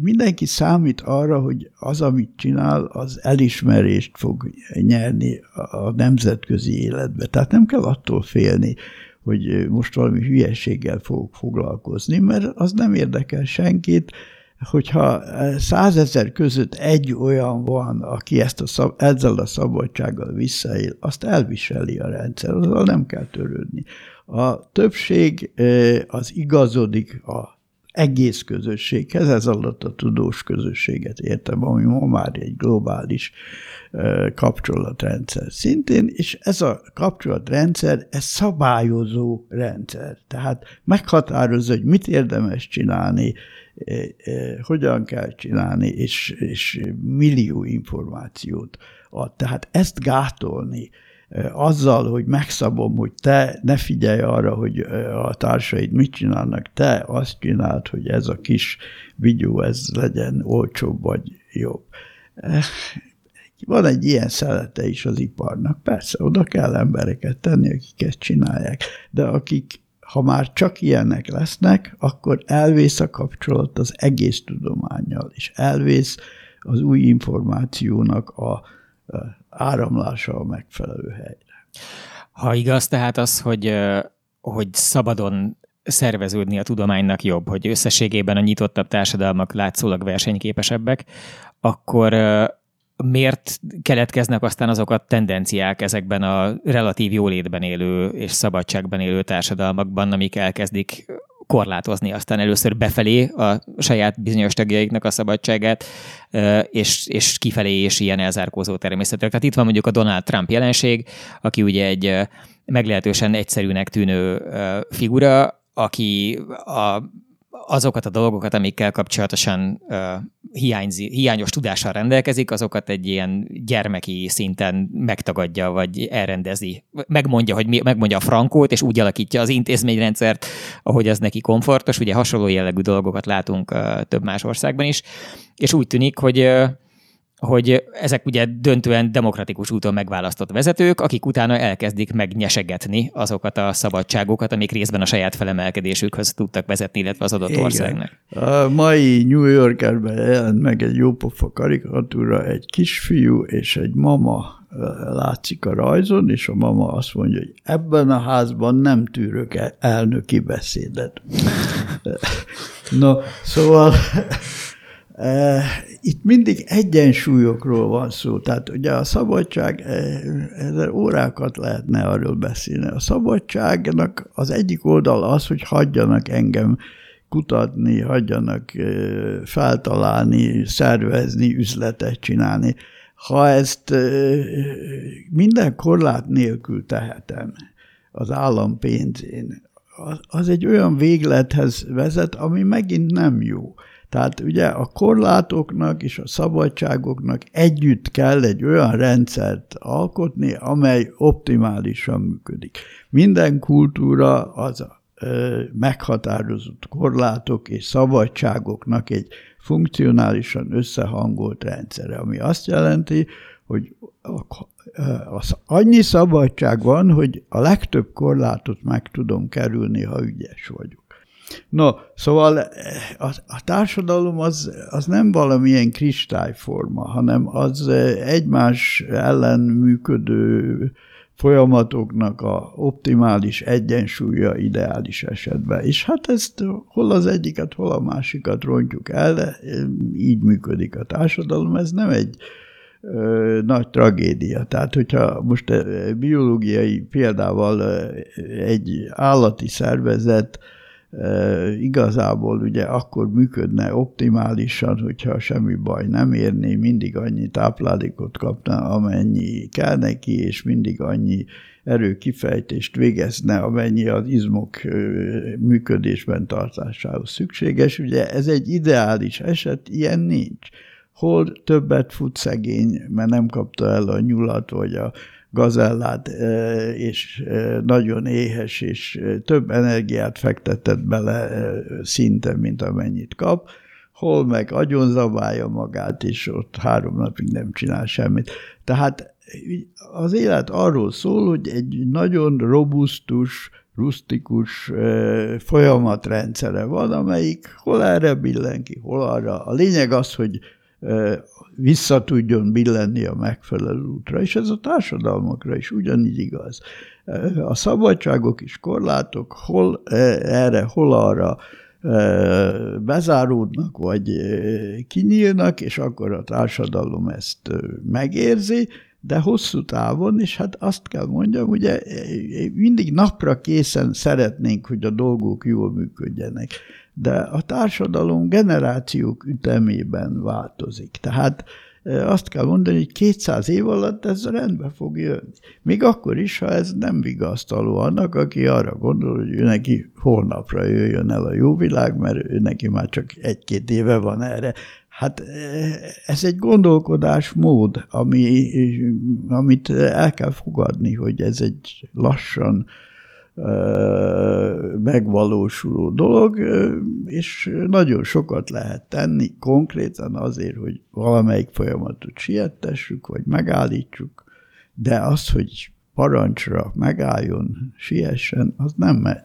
mindenki számít arra, hogy az, amit csinál, az elismerést fog nyerni a nemzetközi életbe. Tehát nem kell attól félni, hogy most valami hülyeséggel fogok foglalkozni, mert az nem érdekel senkit, hogyha százezer között egy olyan van, aki ezt a szab, ezzel a szabadsággal visszaél, azt elviseli a rendszer, azzal nem kell törődni. A többség az igazodik a egész közösséghez, ez alatt a tudós közösséget értem, ami ma már egy globális kapcsolatrendszer szintén, és ez a kapcsolatrendszer, ez szabályozó rendszer. Tehát meghatározza, hogy mit érdemes csinálni, hogyan kell csinálni, és, és millió információt ad. Tehát ezt gátolni, azzal, hogy megszabom, hogy te ne figyelj arra, hogy a társaid mit csinálnak, te azt csináld, hogy ez a kis vigyó, ez legyen olcsóbb vagy jobb. Van egy ilyen szelete is az iparnak. Persze, oda kell embereket tenni, akik ezt csinálják, de akik ha már csak ilyenek lesznek, akkor elvész a kapcsolat az egész tudományjal, és elvész az új információnak a áramlása a megfelelő helyre. Ha igaz, tehát az, hogy, hogy szabadon szerveződni a tudománynak jobb, hogy összességében a nyitottabb társadalmak látszólag versenyképesebbek, akkor miért keletkeznek aztán azok a tendenciák ezekben a relatív jólétben élő és szabadságban élő társadalmakban, amik elkezdik korlátozni aztán először befelé a saját bizonyos tagjaiknak a szabadságát, és, és kifelé is ilyen elzárkózó természetűek. Tehát itt van mondjuk a Donald Trump jelenség, aki ugye egy meglehetősen egyszerűnek tűnő figura, aki a azokat a dolgokat, amikkel kapcsolatosan uh, hiányzi, hiányos tudással rendelkezik, azokat egy ilyen gyermeki szinten megtagadja, vagy elrendezi. Megmondja, hogy mi, megmondja a frankót, és úgy alakítja az intézményrendszert, ahogy az neki komfortos. Ugye hasonló jellegű dolgokat látunk uh, több más országban is, és úgy tűnik, hogy uh, hogy ezek ugye döntően demokratikus úton megválasztott vezetők, akik utána elkezdik megnyesegetni azokat a szabadságokat, amik részben a saját felemelkedésükhöz tudtak vezetni, illetve az adott Igen. országnak. A mai New Yorkerben jelent meg egy jópofa karikatúra, egy kisfiú és egy mama látszik a rajzon, és a mama azt mondja, hogy ebben a házban nem tűrök elnöki beszédet. no, szóval itt mindig egyensúlyokról van szó, tehát ugye a szabadság, ezzel órákat lehetne arról beszélni. A szabadságnak az egyik oldal az, hogy hagyjanak engem kutatni, hagyjanak feltalálni, szervezni, üzletet csinálni. Ha ezt minden korlát nélkül tehetem az állam pénzén, az egy olyan véglethez vezet, ami megint nem jó. Tehát ugye a korlátoknak és a szabadságoknak együtt kell egy olyan rendszert alkotni, amely optimálisan működik. Minden kultúra az a meghatározott korlátok és szabadságoknak egy funkcionálisan összehangolt rendszere, ami azt jelenti, hogy az annyi szabadság van, hogy a legtöbb korlátot meg tudom kerülni, ha ügyes vagyok. No, szóval a, a társadalom az, az nem valamilyen kristályforma, hanem az egymás ellen működő folyamatoknak a optimális egyensúlya ideális esetben. És hát ezt hol az egyiket, hol a másikat rontjuk el, de így működik a társadalom. Ez nem egy ö, nagy tragédia. Tehát, hogyha most biológiai példával egy állati szervezet igazából ugye akkor működne optimálisan, hogyha semmi baj nem érné, mindig annyi táplálékot kapna, amennyi kell neki, és mindig annyi erőkifejtést végezne, amennyi az izmok működésben tartásához szükséges. Ugye ez egy ideális eset, ilyen nincs. Hol többet fut szegény, mert nem kapta el a nyulat, vagy a gazellát, és nagyon éhes, és több energiát fektetett bele szinte, mint amennyit kap, hol meg agyonzabálja magát, és ott három napig nem csinál semmit. Tehát az élet arról szól, hogy egy nagyon robusztus, rustikus folyamatrendszere van, amelyik hol erre billen ki, hol arra. A lényeg az, hogy vissza tudjon billenni a megfelelő útra, és ez a társadalmakra is ugyanígy igaz. A szabadságok és korlátok hol erre, hol arra bezáródnak, vagy kinyílnak, és akkor a társadalom ezt megérzi, de hosszú távon, és hát azt kell mondjam, ugye mindig napra készen szeretnénk, hogy a dolgok jól működjenek de a társadalom generációk ütemében változik. Tehát e, azt kell mondani, hogy 200 év alatt ez rendbe fog jönni. Még akkor is, ha ez nem vigasztaló annak, aki arra gondol, hogy ő neki holnapra jöjjön el a jó világ, mert ő neki már csak egy-két éve van erre. Hát ez egy gondolkodásmód, ami, amit el kell fogadni, hogy ez egy lassan megvalósuló dolog, és nagyon sokat lehet tenni konkrétan azért, hogy valamelyik folyamatot siettessük, vagy megállítsuk, de az, hogy parancsra megálljon, siessen, az nem megy.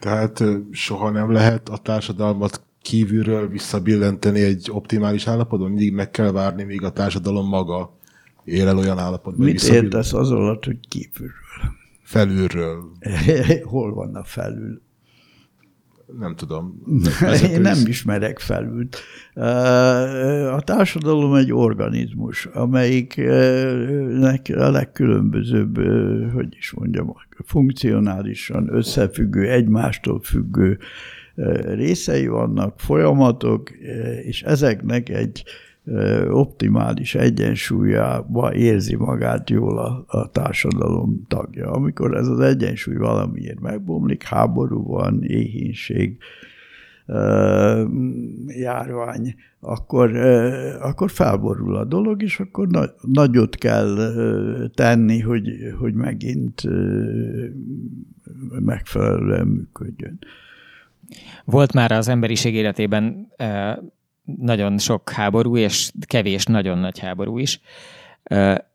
Tehát soha nem lehet a társadalmat kívülről visszabillenteni egy optimális állapotban? Mindig meg kell várni, míg a társadalom maga ér el olyan állapotban. Mit értesz az alatt, hogy kívülről? Felülről. Hol van a felül? Nem tudom. Én nem ismerek felült. A társadalom egy organizmus, amelyiknek a legkülönbözőbb, hogy is mondjam, funkcionálisan összefüggő, egymástól függő részei vannak, folyamatok, és ezeknek egy optimális egyensúlyába érzi magát jól a, a társadalom tagja. Amikor ez az egyensúly valamiért megbomlik, háború van, éhínség, járvány, akkor, akkor felborul a dolog, és akkor nagyot kell tenni, hogy, hogy megint megfelelően működjön. Volt már az emberiség életében nagyon sok háború, és kevés nagyon nagy háború is.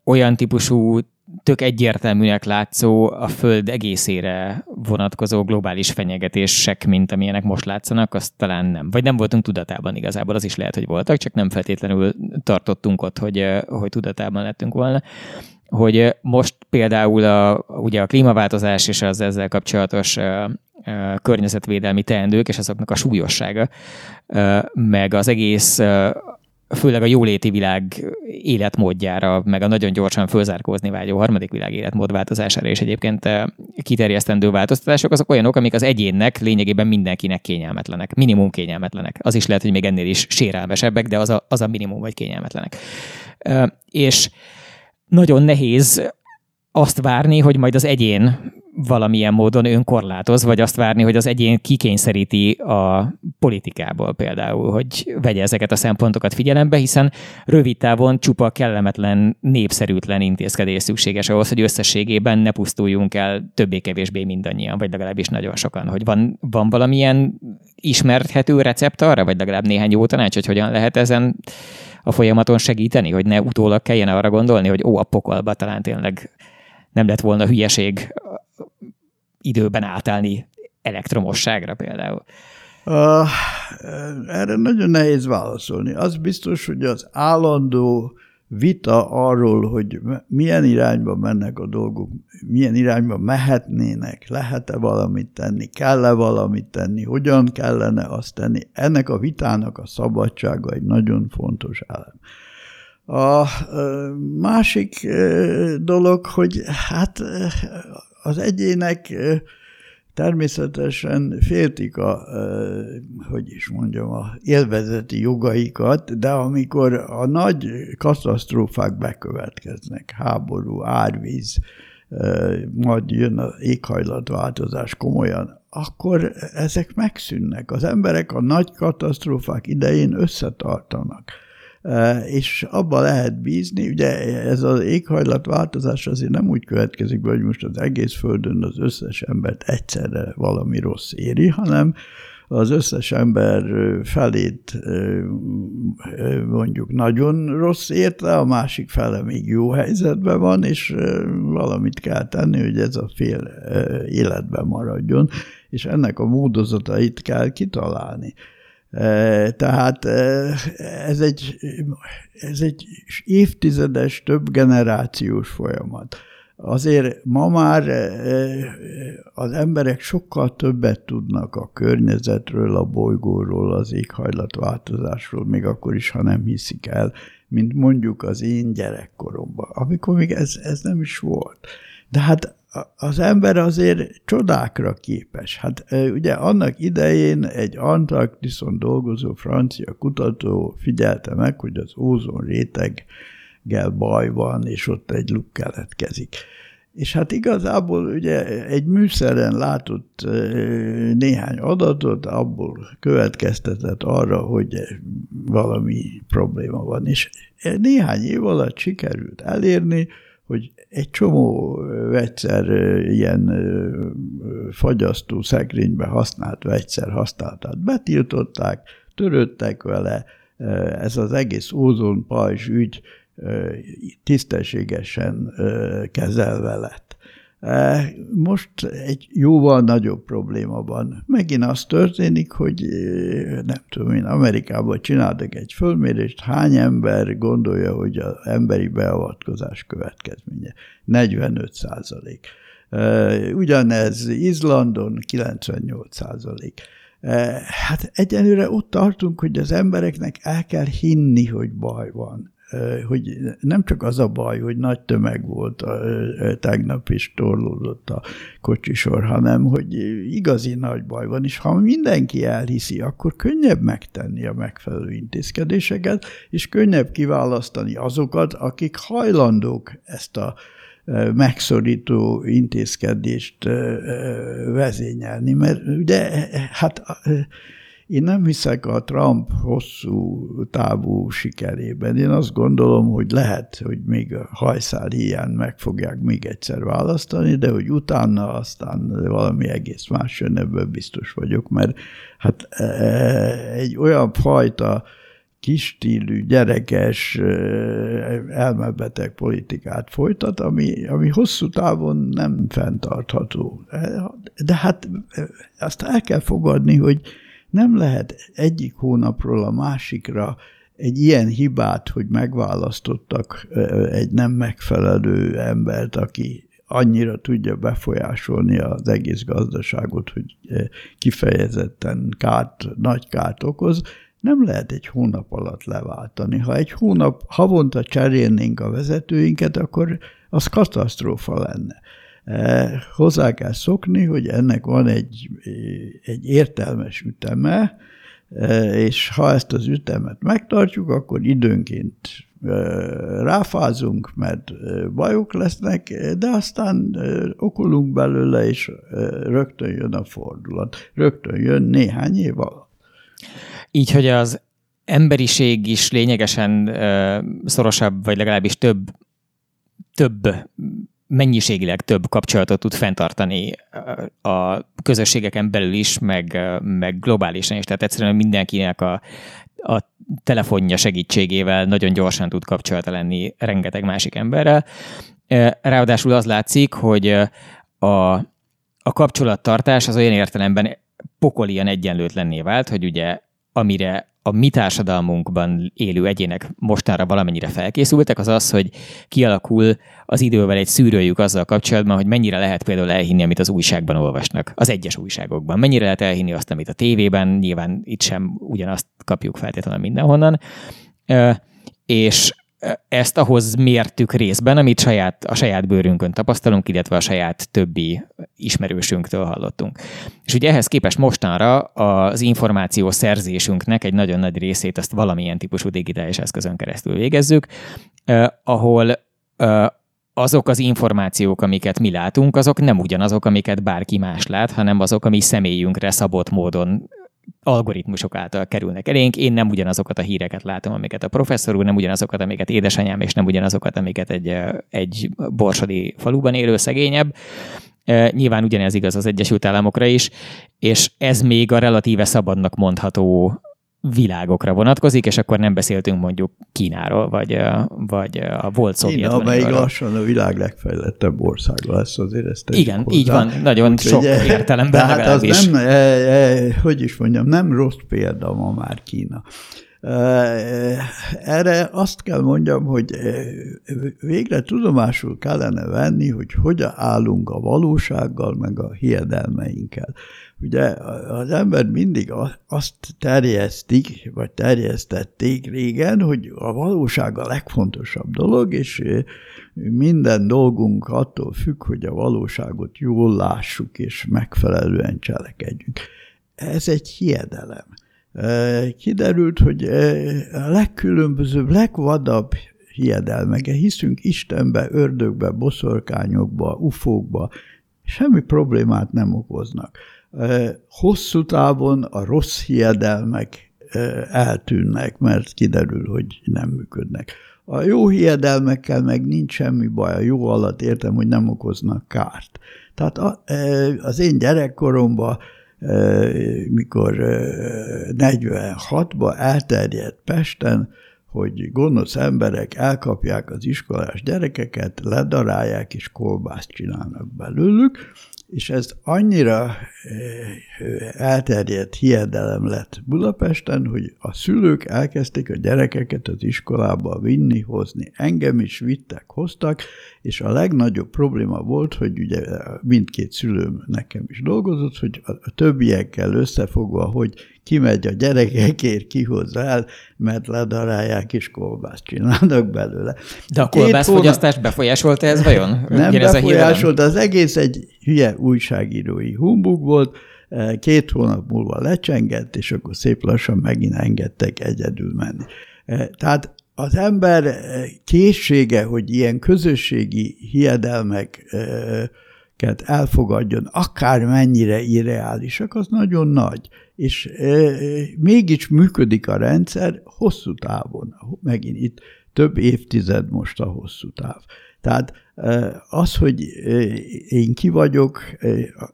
Olyan típusú, tök egyértelműnek látszó, a Föld egészére vonatkozó globális fenyegetések, mint amilyenek most látszanak, azt talán nem. Vagy nem voltunk tudatában igazából, az is lehet, hogy voltak, csak nem feltétlenül tartottunk ott, hogy, hogy tudatában lettünk volna hogy most például a, ugye a klímaváltozás és az ezzel kapcsolatos környezetvédelmi teendők és azoknak a súlyossága, meg az egész főleg a jóléti világ életmódjára, meg a nagyon gyorsan fölzárkózni vágyó harmadik világ életmód változására és egyébként kiterjesztendő változtatások, azok olyanok, amik az egyénnek lényegében mindenkinek kényelmetlenek, minimum kényelmetlenek. Az is lehet, hogy még ennél is sérelmesebbek, de az a, az a minimum, hogy kényelmetlenek. És nagyon nehéz azt várni, hogy majd az egyén valamilyen módon önkorlátoz, vagy azt várni, hogy az egyén kikényszeríti a politikából például, hogy vegye ezeket a szempontokat figyelembe, hiszen rövid távon csupa kellemetlen, népszerűtlen intézkedés szükséges ahhoz, hogy összességében ne pusztuljunk el többé-kevésbé mindannyian, vagy legalábbis nagyon sokan. Hogy van, van valamilyen ismerthető recept arra, vagy legalább néhány jó tanács, hogy hogyan lehet ezen a folyamaton segíteni, hogy ne utólag kelljen arra gondolni, hogy ó, a pokolba talán tényleg nem lett volna hülyeség időben átállni elektromosságra például? Uh, erre nagyon nehéz válaszolni. Az biztos, hogy az állandó vita arról, hogy milyen irányba mennek a dolgok, milyen irányba mehetnének, lehet-e valamit tenni, kell-e valamit tenni, hogyan kellene azt tenni, ennek a vitának a szabadsága egy nagyon fontos elem. A másik dolog, hogy hát az egyének természetesen féltik a, hogy is mondjam, a élvezeti jogaikat, de amikor a nagy katasztrófák bekövetkeznek, háború, árvíz, majd jön az éghajlatváltozás komolyan, akkor ezek megszűnnek. Az emberek a nagy katasztrófák idején összetartanak és abba lehet bízni, ugye ez az éghajlatváltozás azért nem úgy következik be, hogy most az egész Földön az összes embert egyszerre valami rossz éri, hanem az összes ember felét mondjuk nagyon rossz érte, a másik fele még jó helyzetben van, és valamit kell tenni, hogy ez a fél életben maradjon, és ennek a módozatait kell kitalálni. Tehát ez egy, ez egy évtizedes, több generációs folyamat. Azért ma már az emberek sokkal többet tudnak a környezetről, a bolygóról, az éghajlatváltozásról, még akkor is, ha nem hiszik el, mint mondjuk az én gyerekkoromban, amikor még ez, ez nem is volt. De hát az ember azért csodákra képes. Hát ugye annak idején egy Antarktiszon dolgozó francia kutató figyelte meg, hogy az ózon réteggel baj van, és ott egy luk keletkezik. És hát igazából ugye egy műszeren látott néhány adatot, abból következtetett arra, hogy valami probléma van. És néhány év alatt sikerült elérni, hogy egy csomó vegyszer, ilyen fagyasztó szekrénybe használt vegyszer használatát betiltották, törődtek vele, ez az egész ózonpajzs ügy tisztességesen kezelve lett. Most egy jóval nagyobb probléma van. Megint az történik, hogy nem tudom én, Amerikában csináltak egy fölmérést, hány ember gondolja, hogy az emberi beavatkozás következménye. 45 százalék. Ugyanez Izlandon 98 százalék. Hát egyelőre ott tartunk, hogy az embereknek el kell hinni, hogy baj van hogy nem csak az a baj, hogy nagy tömeg volt, tegnap is torlódott a kocsisor, hanem hogy igazi nagy baj van, és ha mindenki elhiszi, akkor könnyebb megtenni a megfelelő intézkedéseket, és könnyebb kiválasztani azokat, akik hajlandók ezt a megszorító intézkedést vezényelni, mert ugye hát én nem hiszek a Trump hosszú távú sikerében. Én azt gondolom, hogy lehet, hogy még a hajszál hiány meg fogják még egyszer választani, de hogy utána aztán valami egész más jön, ebből biztos vagyok, mert hát egy olyan fajta kistílű, gyerekes, elmebeteg politikát folytat, ami, ami hosszú távon nem fenntartható. De hát azt el kell fogadni, hogy nem lehet egyik hónapról a másikra egy ilyen hibát, hogy megválasztottak egy nem megfelelő embert, aki annyira tudja befolyásolni az egész gazdaságot, hogy kifejezetten kárt, nagy kárt okoz, nem lehet egy hónap alatt leváltani. Ha egy hónap havonta cserélnénk a vezetőinket, akkor az katasztrófa lenne. Eh, hozzá kell szokni, hogy ennek van egy, egy értelmes üteme, eh, és ha ezt az ütemet megtartjuk, akkor időnként eh, ráfázunk, mert bajok lesznek, de aztán okulunk belőle, és rögtön jön a fordulat. Rögtön jön néhány év alatt. Így, hogy az emberiség is lényegesen szorosabb, vagy legalábbis több több mennyiségileg több kapcsolatot tud fenntartani a közösségeken belül is, meg, meg globálisan is. Tehát egyszerűen mindenkinek a, a telefonja segítségével nagyon gyorsan tud kapcsolata lenni rengeteg másik emberrel. Ráadásul az látszik, hogy a, a kapcsolattartás az olyan értelemben pokolian egyenlőtlenné vált, hogy ugye amire a mi társadalmunkban élő egyének mostanra valamennyire felkészültek, az az, hogy kialakul az idővel egy szűrőjük azzal kapcsolatban, hogy mennyire lehet például elhinni, amit az újságban olvasnak, az egyes újságokban. Mennyire lehet elhinni azt, amit a tévében, nyilván itt sem ugyanazt kapjuk feltétlenül mindenhonnan. És ezt ahhoz mértük részben, amit saját, a saját bőrünkön tapasztalunk, illetve a saját többi ismerősünktől hallottunk. És ugye ehhez képest mostanra az információ szerzésünknek egy nagyon nagy részét azt valamilyen típusú digitális eszközön keresztül végezzük, eh, ahol eh, azok az információk, amiket mi látunk, azok nem ugyanazok, amiket bárki más lát, hanem azok, ami személyünkre szabott módon algoritmusok által kerülnek elénk. Én nem ugyanazokat a híreket látom, amiket a professzor úr, nem ugyanazokat, amiket édesanyám, és nem ugyanazokat, amiket egy, egy borsodi faluban élő szegényebb. Nyilván ugyanez igaz az Egyesült Államokra is, és ez még a relatíve szabadnak mondható világokra vonatkozik, és akkor nem beszéltünk mondjuk Kínáról, vagy, vagy a volt Szovjetunióról. Kína, amelyik lassan a világ legfejlettebb országa lesz, azért ezt Igen, hozzá. így van, nagyon Úgy, sok ugye, értelemben hát az nem, e, e, hogy is mondjam, nem rossz példa ma már Kína. Erre azt kell mondjam, hogy végre tudomásul kellene venni, hogy hogyan állunk a valósággal, meg a hiedelmeinkkel. Ugye az ember mindig azt terjesztik, vagy terjesztették régen, hogy a valóság a legfontosabb dolog, és minden dolgunk attól függ, hogy a valóságot jól lássuk, és megfelelően cselekedjünk. Ez egy hiedelem. Kiderült, hogy a legkülönbözőbb, legvadabb hiedelmeke. Hiszünk Istenbe, ördögbe, boszorkányokba, ufókba, semmi problémát nem okoznak. Hosszú távon a rossz hiedelmek eltűnnek, mert kiderül, hogy nem működnek. A jó hiedelmekkel meg nincs semmi baj, a jó alatt értem, hogy nem okoznak kárt. Tehát az én gyerekkoromban, mikor 46-ban elterjedt Pesten, hogy gonosz emberek elkapják az iskolás gyerekeket, ledarálják és kolbászt csinálnak belőlük, és ez annyira eh, elterjedt hiedelem lett Budapesten, hogy a szülők elkezdték a gyerekeket az iskolába vinni, hozni. Engem is vittek, hoztak, és a legnagyobb probléma volt, hogy ugye mindkét szülőm nekem is dolgozott, hogy a többiekkel összefogva, hogy kimegy a gyerekekért, kihozza el, mert ledarálják és kolbászt csinálnak belőle. De a kolbászfogyasztást hónap... befolyásolta ez vajon? Nem befolyásolt, az egész egy hülye újságírói humbug volt, két hónap múlva lecsengett, és akkor szép lassan megint engedtek egyedül menni. Tehát az ember készsége, hogy ilyen közösségi hiedelmeket elfogadjon, akár mennyire irreálisak, az nagyon nagy. És mégis működik a rendszer hosszú távon. Megint itt több évtized most a hosszú táv. Tehát az, hogy én ki vagyok,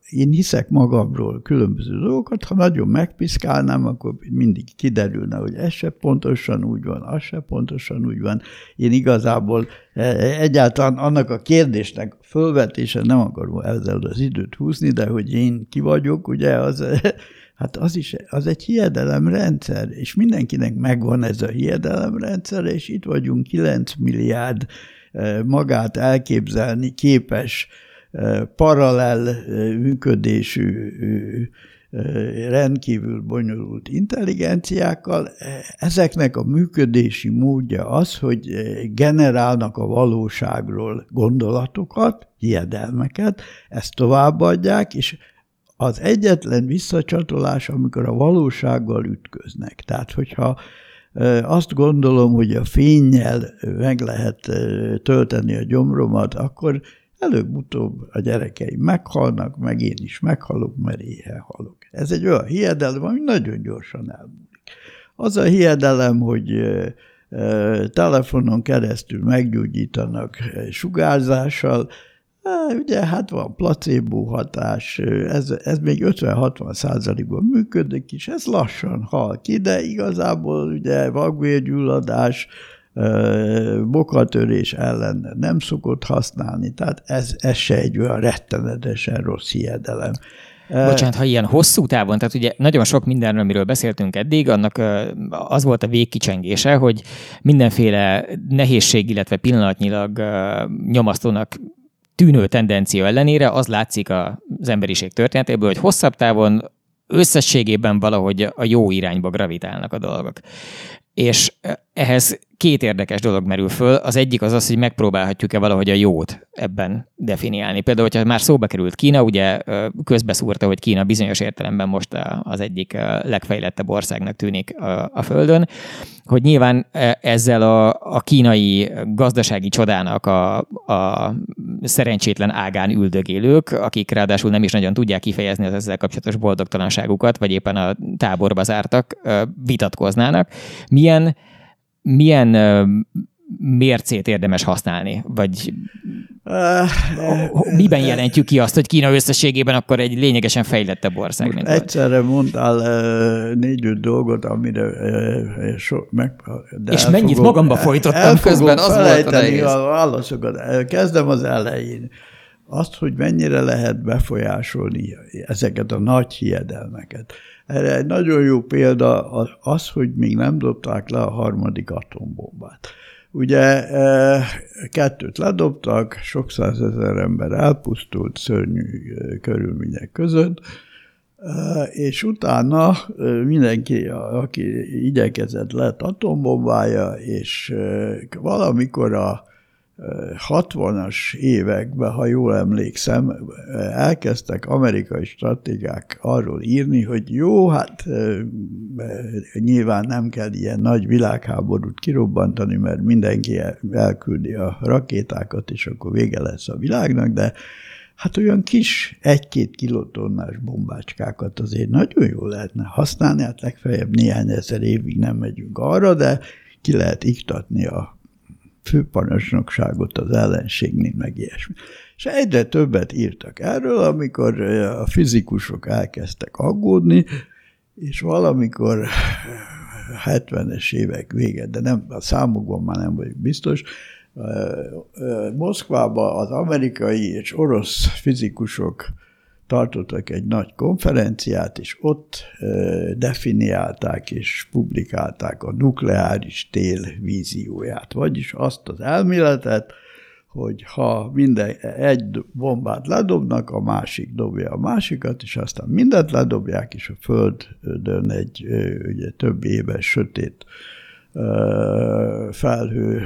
én hiszek magamról különböző dolgokat, ha nagyon megpiszkálnám, akkor mindig kiderülne, hogy ez se pontosan úgy van, az se pontosan úgy van. Én igazából egyáltalán annak a kérdésnek fölvetése nem akarom ezzel az időt húzni, de hogy én ki vagyok, ugye az Hát az is, az egy hiedelemrendszer, és mindenkinek megvan ez a hiedelemrendszer, és itt vagyunk 9 milliárd magát elképzelni képes paralel működésű rendkívül bonyolult intelligenciákkal. Ezeknek a működési módja az, hogy generálnak a valóságról gondolatokat, hiedelmeket, ezt továbbadják, és az egyetlen visszacsatolás, amikor a valósággal ütköznek. Tehát, hogyha azt gondolom, hogy a fényjel meg lehet tölteni a gyomromat, akkor előbb-utóbb a gyerekeim meghalnak, meg én is meghalok, mert éhen halok. Ez egy olyan hiedelem, ami nagyon gyorsan elmúlik. Az a hiedelem, hogy telefonon keresztül meggyógyítanak sugárzással, Ugye hát van placebo hatás, ez, ez még 50-60 százalékban működik is, ez lassan hal ki, de igazából ugye vagvérgyulladás, bokatörés ellen nem szokott használni, tehát ez, ez se egy olyan rettenetesen rossz hiedelem. Bocsánat, ha ilyen hosszú távon, tehát ugye nagyon sok mindenről, amiről beszéltünk eddig, annak az volt a végkicsengése, hogy mindenféle nehézség, illetve pillanatnyilag nyomasztónak tűnő tendencia ellenére az látszik az emberiség történetéből, hogy hosszabb távon összességében valahogy a jó irányba gravitálnak a dolgok. És ehhez két érdekes dolog merül föl. Az egyik az az, hogy megpróbálhatjuk-e valahogy a jót ebben definiálni. Például, hogyha már szóba került Kína, ugye közbeszúrta, hogy Kína bizonyos értelemben most az egyik legfejlettebb országnak tűnik a Földön, hogy nyilván ezzel a, a kínai gazdasági csodának a, a szerencsétlen ágán üldögélők, akik ráadásul nem is nagyon tudják kifejezni az ezzel kapcsolatos boldogtalanságukat, vagy éppen a táborba zártak, vitatkoznának. Milyen milyen mércét érdemes használni? Vagy miben jelentjük ki azt, hogy Kína összességében akkor egy lényegesen fejlettebb ország? mint egyszerre mondtál négy-öt dolgot, amire so, meg... De És mennyit fogom, magamba folytottam közben, az volt a válaszokat. Kezdem az elején. Azt, hogy mennyire lehet befolyásolni ezeket a nagy hiedelmeket. Erre egy nagyon jó példa az, hogy még nem dobták le a harmadik atombombát. Ugye e, kettőt ledobtak, sok százezer ember elpusztult szörnyű e, körülmények között, e, és utána mindenki, aki igyekezett, lett atombombája, és valamikor a 60-as években, ha jól emlékszem, elkezdtek amerikai stratégák arról írni, hogy jó, hát nyilván nem kell ilyen nagy világháborút kirobbantani, mert mindenki elküldi a rakétákat, és akkor vége lesz a világnak, de hát olyan kis egy-két kilotonnás bombácskákat azért nagyon jól lehetne használni, hát legfeljebb néhány ezer évig nem megyünk arra, de ki lehet iktatni a főparancsnokságot az ellenségnél, meg ilyesmi. És egyre többet írtak erről, amikor a fizikusok elkezdtek aggódni, és valamikor 70-es évek vége, de nem, a számokban már nem vagyok biztos, Moszkvában az amerikai és orosz fizikusok tartottak egy nagy konferenciát, és ott definiálták és publikálták a nukleáris tél vízióját, vagyis azt az elméletet, hogy ha minden, egy bombát ledobnak, a másik dobja a másikat, és aztán mindent ledobják, és a Földön egy ugye, több éves sötét felhő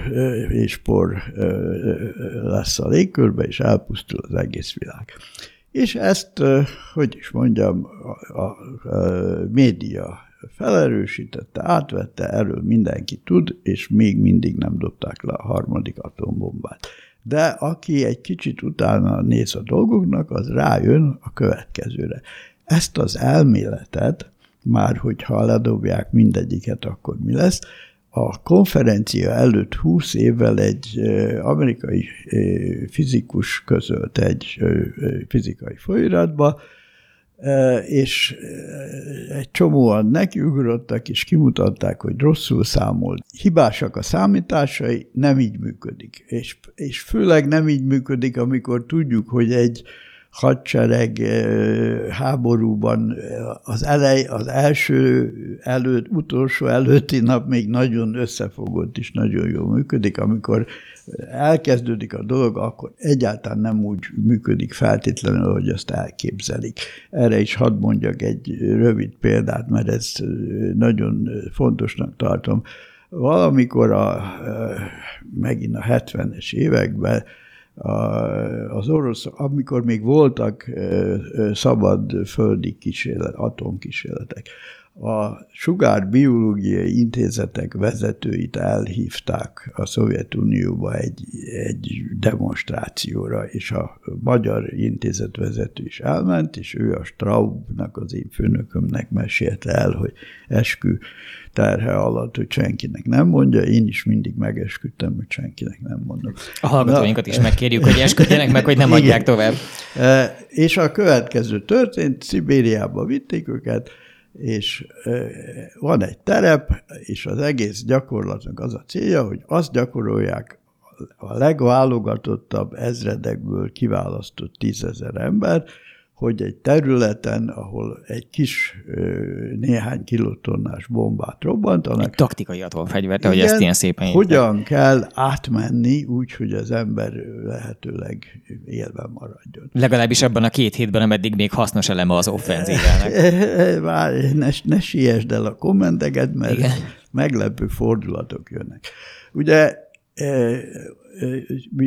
és por lesz a légkörbe, és elpusztul az egész világ. És ezt, hogy is mondjam, a, a, a média felerősítette, átvette, erről mindenki tud, és még mindig nem dobták le a harmadik atombombát. De aki egy kicsit utána néz a dolgoknak, az rájön a következőre. Ezt az elméletet, már hogyha ledobják mindegyiket, akkor mi lesz, a konferencia előtt 20 évvel egy amerikai fizikus közölt egy fizikai folyiratba, és egy csomóan nekiugrottak, és kimutatták, hogy rosszul számolt. Hibásak a számításai, nem így működik. És, és főleg nem így működik, amikor tudjuk, hogy egy hadsereg háborúban az elej, az első előtt, utolsó előtti nap még nagyon összefogott és nagyon jól működik, amikor elkezdődik a dolog, akkor egyáltalán nem úgy működik feltétlenül, hogy azt elképzelik. Erre is hadd mondjak egy rövid példát, mert ezt nagyon fontosnak tartom. Valamikor a, megint a 70-es években az orosz, amikor még voltak szabad földi kísérlet, atomkísérletek, a sugárbiológiai intézetek vezetőit elhívták a Szovjetunióba egy, egy demonstrációra, és a magyar intézet vezető is elment, és ő a Straubnak, az én főnökömnek mesélte el, hogy eskü terhe alatt, hogy senkinek nem mondja, én is mindig megesküdtem, hogy senkinek nem mondom. A hallgatóinkat Na, is megkérjük, hogy esküdjenek meg, hogy nem igen. adják tovább. E, és a következő történt, Szibériába vitték őket, és van egy terep, és az egész gyakorlatnak az a célja, hogy azt gyakorolják a legválogatottabb ezredekből kiválasztott tízezer ember, hogy egy területen, ahol egy kis néhány kilotonnás bombát robbantanak. Egy taktikai atomfegyvert, ahogy ezt ilyen szépen Hogyan írták. kell átmenni úgy, hogy az ember lehetőleg élve maradjon. Legalábbis ebben a két hétben, ameddig még hasznos eleme az offenzívának. Várj, ne, ne siessd el a kommenteket, mert Igen. meglepő fordulatok jönnek. Ugye e, e,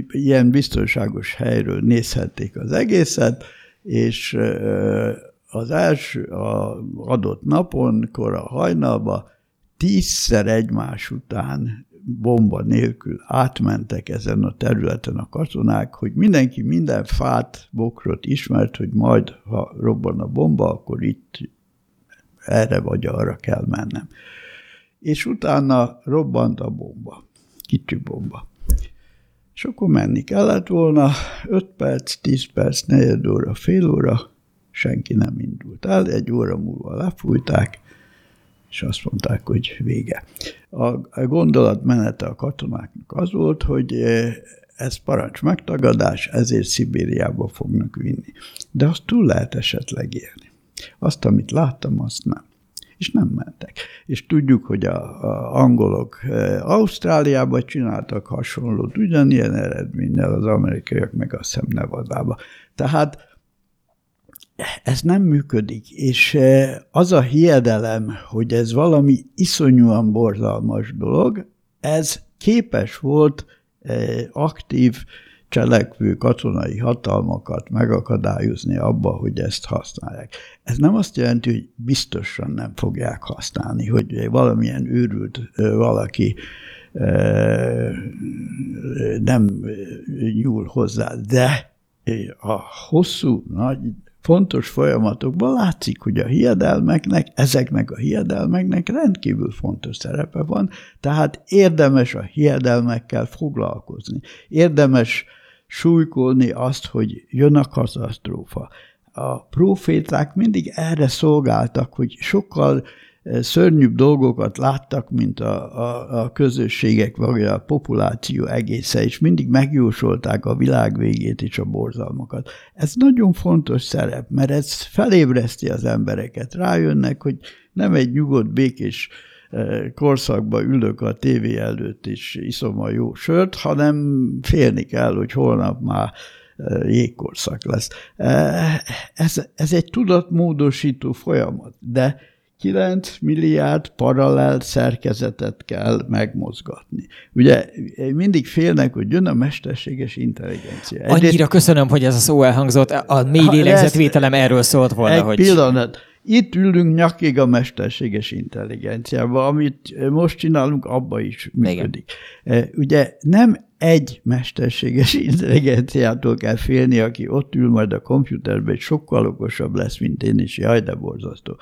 ilyen biztonságos helyről nézhették az egészet, és az első a adott napon, kora hajnalba tízszer egymás után bomba nélkül átmentek ezen a területen a katonák, hogy mindenki minden fát, bokrot ismert, hogy majd, ha robban a bomba, akkor itt erre vagy arra kell mennem. És utána robbant a bomba, kicsi bomba. És akkor menni kellett volna, 5 perc, 10 perc, negyed óra, fél óra, senki nem indult el, egy óra múlva lefújták, és azt mondták, hogy vége. A gondolat menete a katonáknak az volt, hogy eh, ez parancs megtagadás, ezért Szibériába fognak vinni. De azt túl lehet esetleg élni. Azt, amit láttam, azt nem és nem mentek. És tudjuk, hogy a, a angolok e, Ausztráliában csináltak hasonlót, ugyanilyen eredménnyel az amerikaiak meg azt hiszem Nevadába. Tehát ez nem működik, és e, az a hiedelem, hogy ez valami iszonyúan borzalmas dolog, ez képes volt aktív cselekvő katonai hatalmakat megakadályozni abba, hogy ezt használják. Ez nem azt jelenti, hogy biztosan nem fogják használni, hogy valamilyen őrült valaki nem nyúl hozzá, de a hosszú, nagy, fontos folyamatokban látszik, hogy a hiedelmeknek, ezeknek a hiedelmeknek rendkívül fontos szerepe van, tehát érdemes a hiedelmekkel foglalkozni. Érdemes súlykolni azt, hogy jön a katasztrófa. A proféták mindig erre szolgáltak, hogy sokkal szörnyűbb dolgokat láttak, mint a, a, a közösségek, vagy a populáció egésze, és mindig megjósolták a világ végét és a borzalmakat. Ez nagyon fontos szerep, mert ez felébreszti az embereket. Rájönnek, hogy nem egy nyugodt, békés korszakban ülök a tévé előtt, és iszom a jó sört, hanem félni kell, hogy holnap már jégkorszak lesz. Ez, ez egy tudatmódosító folyamat, de 9 milliárd paralel szerkezetet kell megmozgatni. Ugye mindig félnek, hogy jön a mesterséges intelligencia. Egyrészt, Annyira köszönöm, hogy ez a szó elhangzott. A mély lélegzetvételem erről szólt volna. Egy hogy... pillanat. Itt ülünk nyakig a mesterséges intelligenciával, amit most csinálunk, abba is működik. Igen. Ugye nem egy mesterséges intelligenciától kell félni, aki ott ül majd a komputerben, és sokkal okosabb lesz, mint én is, jaj, de borzasztó.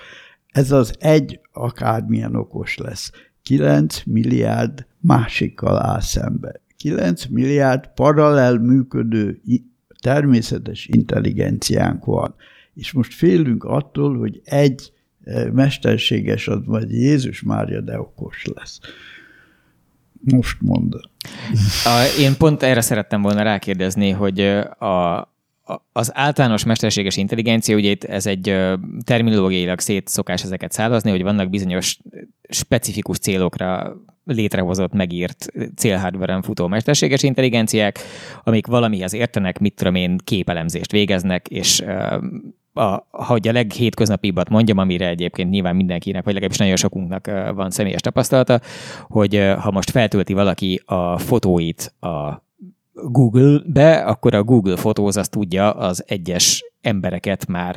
Ez az egy akármilyen okos lesz. 9 milliárd másikkal áll szembe. 9 milliárd paralel működő természetes intelligenciánk van. És most félünk attól, hogy egy e, mesterséges az majd Jézus Mária, de okos lesz. Most mondom. Én pont erre szerettem volna rákérdezni, hogy a, az általános mesterséges intelligencia, ugye itt ez egy terminológiailag szokás ezeket szállazni, hogy vannak bizonyos specifikus célokra létrehozott, megírt célhardveren futó mesterséges intelligenciák, amik valamihez értenek, mit tudom én, képelemzést végeznek, és a, hogy a leghétköznapibbat mondjam, amire egyébként nyilván mindenkinek, vagy legalábbis nagyon sokunknak van személyes tapasztalata, hogy ha most feltölti valaki a fotóit a Google-be, akkor a Google Fotóz azt tudja az egyes embereket már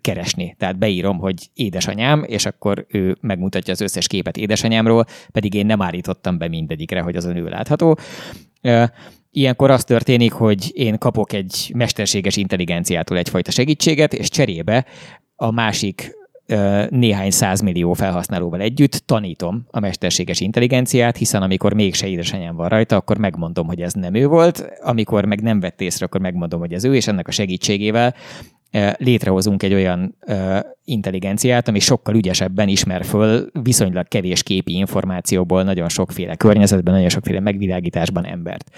keresni. Tehát beírom, hogy édesanyám, és akkor ő megmutatja az összes képet édesanyámról, pedig én nem állítottam be mindegyikre, hogy azon ő látható. Ilyenkor az történik, hogy én kapok egy mesterséges intelligenciától egyfajta segítséget, és cserébe a másik néhány százmillió felhasználóval együtt tanítom a mesterséges intelligenciát, hiszen amikor mégse édesanyám van rajta, akkor megmondom, hogy ez nem ő volt, amikor meg nem vett észre, akkor megmondom, hogy ez ő, és ennek a segítségével létrehozunk egy olyan intelligenciát, ami sokkal ügyesebben ismer föl viszonylag kevés képi információból nagyon sokféle környezetben, nagyon sokféle megvilágításban embert.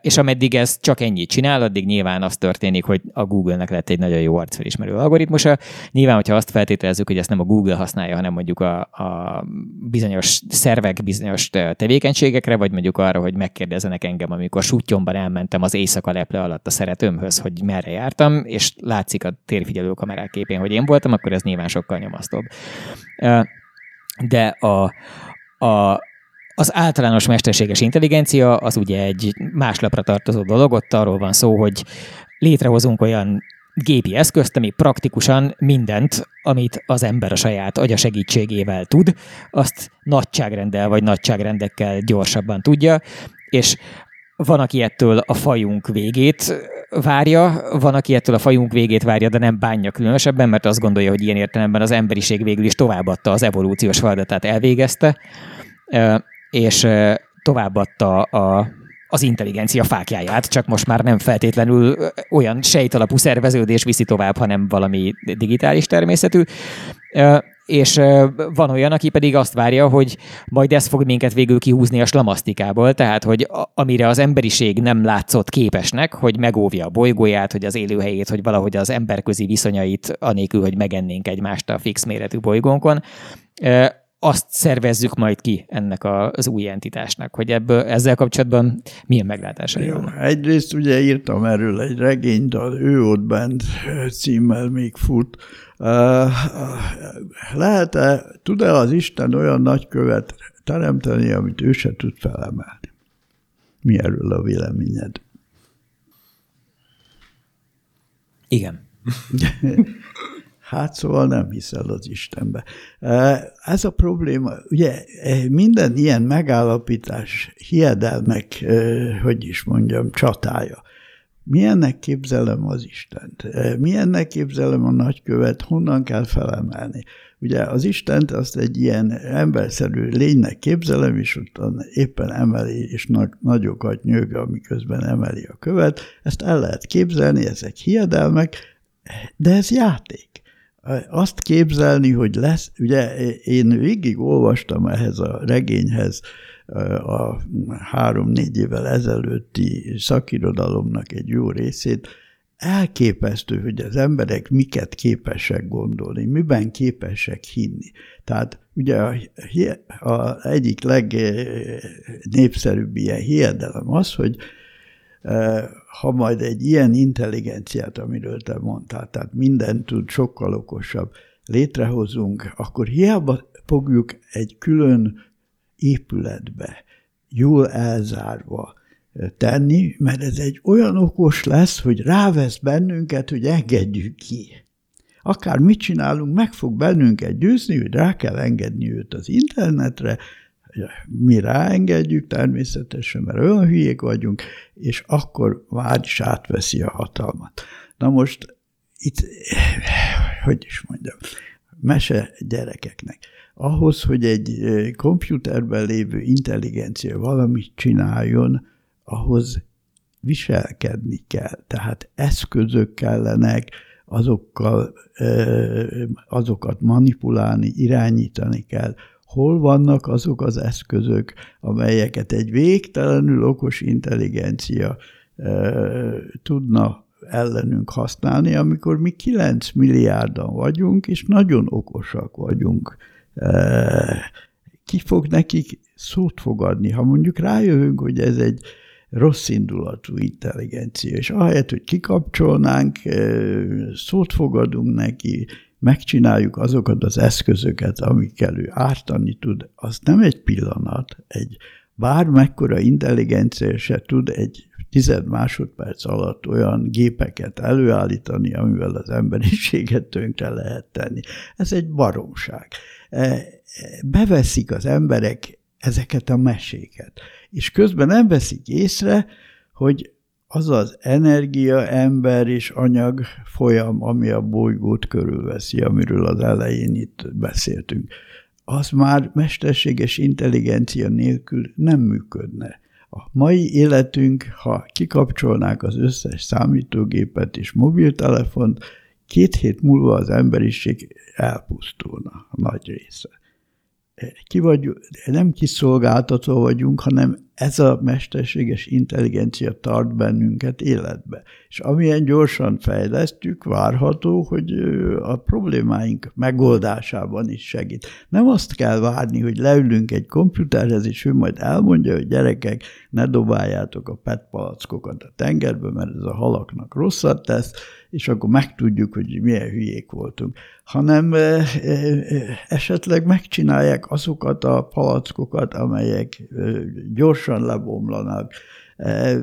És ameddig ez csak ennyit csinál, addig nyilván az történik, hogy a Google-nek lett egy nagyon jó arcfelismerő algoritmusa. Nyilván, hogyha azt feltételezzük, hogy ezt nem a Google használja, hanem mondjuk a, a bizonyos szervek bizonyos tevékenységekre, vagy mondjuk arra, hogy megkérdezenek engem, amikor sutyomban elmentem az éjszaka leple alatt a szeretőmhöz, hogy merre jártam, és látszik a térfigyelő kamerák képén, hogy én voltam, akkor ez nyilván sokkal nyomasztóbb. De a, a, az általános mesterséges intelligencia az ugye egy más lapra tartozó dolog, ott arról van szó, hogy létrehozunk olyan gépi eszközt, ami praktikusan mindent, amit az ember a saját agya segítségével tud, azt nagyságrenddel vagy nagyságrendekkel gyorsabban tudja, és van, aki ettől a fajunk végét várja, van, aki ettől a fajunk végét várja, de nem bánja különösebben, mert azt gondolja, hogy ilyen értelemben az emberiség végül is továbbadta az evolúciós feladatát, elvégezte, és továbbadta a, az intelligencia fákjáját, csak most már nem feltétlenül olyan sejtalapú szerveződés viszi tovább, hanem valami digitális természetű. És van olyan, aki pedig azt várja, hogy majd ez fog minket végül kihúzni a slamasztikából, tehát hogy amire az emberiség nem látszott képesnek, hogy megóvja a bolygóját, hogy az élőhelyét, hogy valahogy az emberközi viszonyait, anélkül, hogy megennénk egymást a fix méretű bolygónkon, azt szervezzük majd ki ennek az új entitásnak, hogy ebből ezzel kapcsolatban milyen meglátásai Jó, vannak? Egyrészt ugye írtam erről egy regényt, a Ő ott bent címmel még fut. Lehet-e, tud-e az Isten olyan nagykövet teremteni, amit ő se tud felemelni? Mi erről a véleményed? Igen. Hát szóval nem hiszel az Istenbe. Ez a probléma, ugye minden ilyen megállapítás, hiedelmek, hogy is mondjam, csatája. Milyennek képzelem az Istent? Milyennek képzelem a nagykövet? Honnan kell felemelni? Ugye az Istent azt egy ilyen emberszerű lénynek képzelem, és utána éppen emeli, és nagyokat nyög, amiközben emeli a követ. Ezt el lehet képzelni, ezek hiedelmek, de ez játék. Azt képzelni, hogy lesz, ugye én végig olvastam ehhez a regényhez a három-négy évvel ezelőtti szakirodalomnak egy jó részét, elképesztő, hogy az emberek miket képesek gondolni, miben képesek hinni. Tehát ugye a, a egyik legnépszerűbb ilyen hiedelem az, hogy ha majd egy ilyen intelligenciát, amiről te mondtál, tehát mindent tud, sokkal okosabb, létrehozunk, akkor hiába fogjuk egy külön épületbe, jól elzárva tenni, mert ez egy olyan okos lesz, hogy rávesz bennünket, hogy engedjük ki. Akár mit csinálunk, meg fog bennünket győzni, hogy rá kell engedni őt az internetre, mi ráengedjük természetesen, mert olyan hülyék vagyunk, és akkor már is átveszi a hatalmat. Na most itt, hogy is mondjam, mese gyerekeknek. Ahhoz, hogy egy komputerben lévő intelligencia valamit csináljon, ahhoz viselkedni kell. Tehát eszközök kellenek, azokkal, azokat manipulálni, irányítani kell, hol vannak azok az eszközök, amelyeket egy végtelenül okos intelligencia tudna ellenünk használni, amikor mi 9 milliárdan vagyunk, és nagyon okosak vagyunk. Ki fog nekik szót fogadni? Ha mondjuk rájövünk, hogy ez egy rossz indulatú intelligencia, és ahelyett, hogy kikapcsolnánk, szót fogadunk neki, megcsináljuk azokat az eszközöket, amikkel ő ártani tud, az nem egy pillanat, egy bármekkora intelligencia se tud egy tized másodperc alatt olyan gépeket előállítani, amivel az emberiséget tönkre lehet tenni. Ez egy baromság. E, beveszik az emberek ezeket a meséket, és közben nem veszik észre, hogy az az energia, ember és anyag folyam, ami a bolygót körülveszi, amiről az elején itt beszéltünk, az már mesterséges intelligencia nélkül nem működne. A mai életünk, ha kikapcsolnák az összes számítógépet és mobiltelefont, két hét múlva az emberiség elpusztulna a nagy része. Ki vagy, nem kiszolgáltatva vagyunk, hanem ez a mesterséges intelligencia tart bennünket életbe. És amilyen gyorsan fejlesztjük, várható, hogy a problémáink megoldásában is segít. Nem azt kell várni, hogy leülünk egy komputerhez, és ő majd elmondja, hogy gyerekek, ne dobáljátok a PET palackokat a tengerbe, mert ez a halaknak rosszat tesz, és akkor megtudjuk, hogy milyen hülyék voltunk. Hanem esetleg megcsinálják azokat a palackokat, amelyek gyorsan gyorsan lebomlanak. E,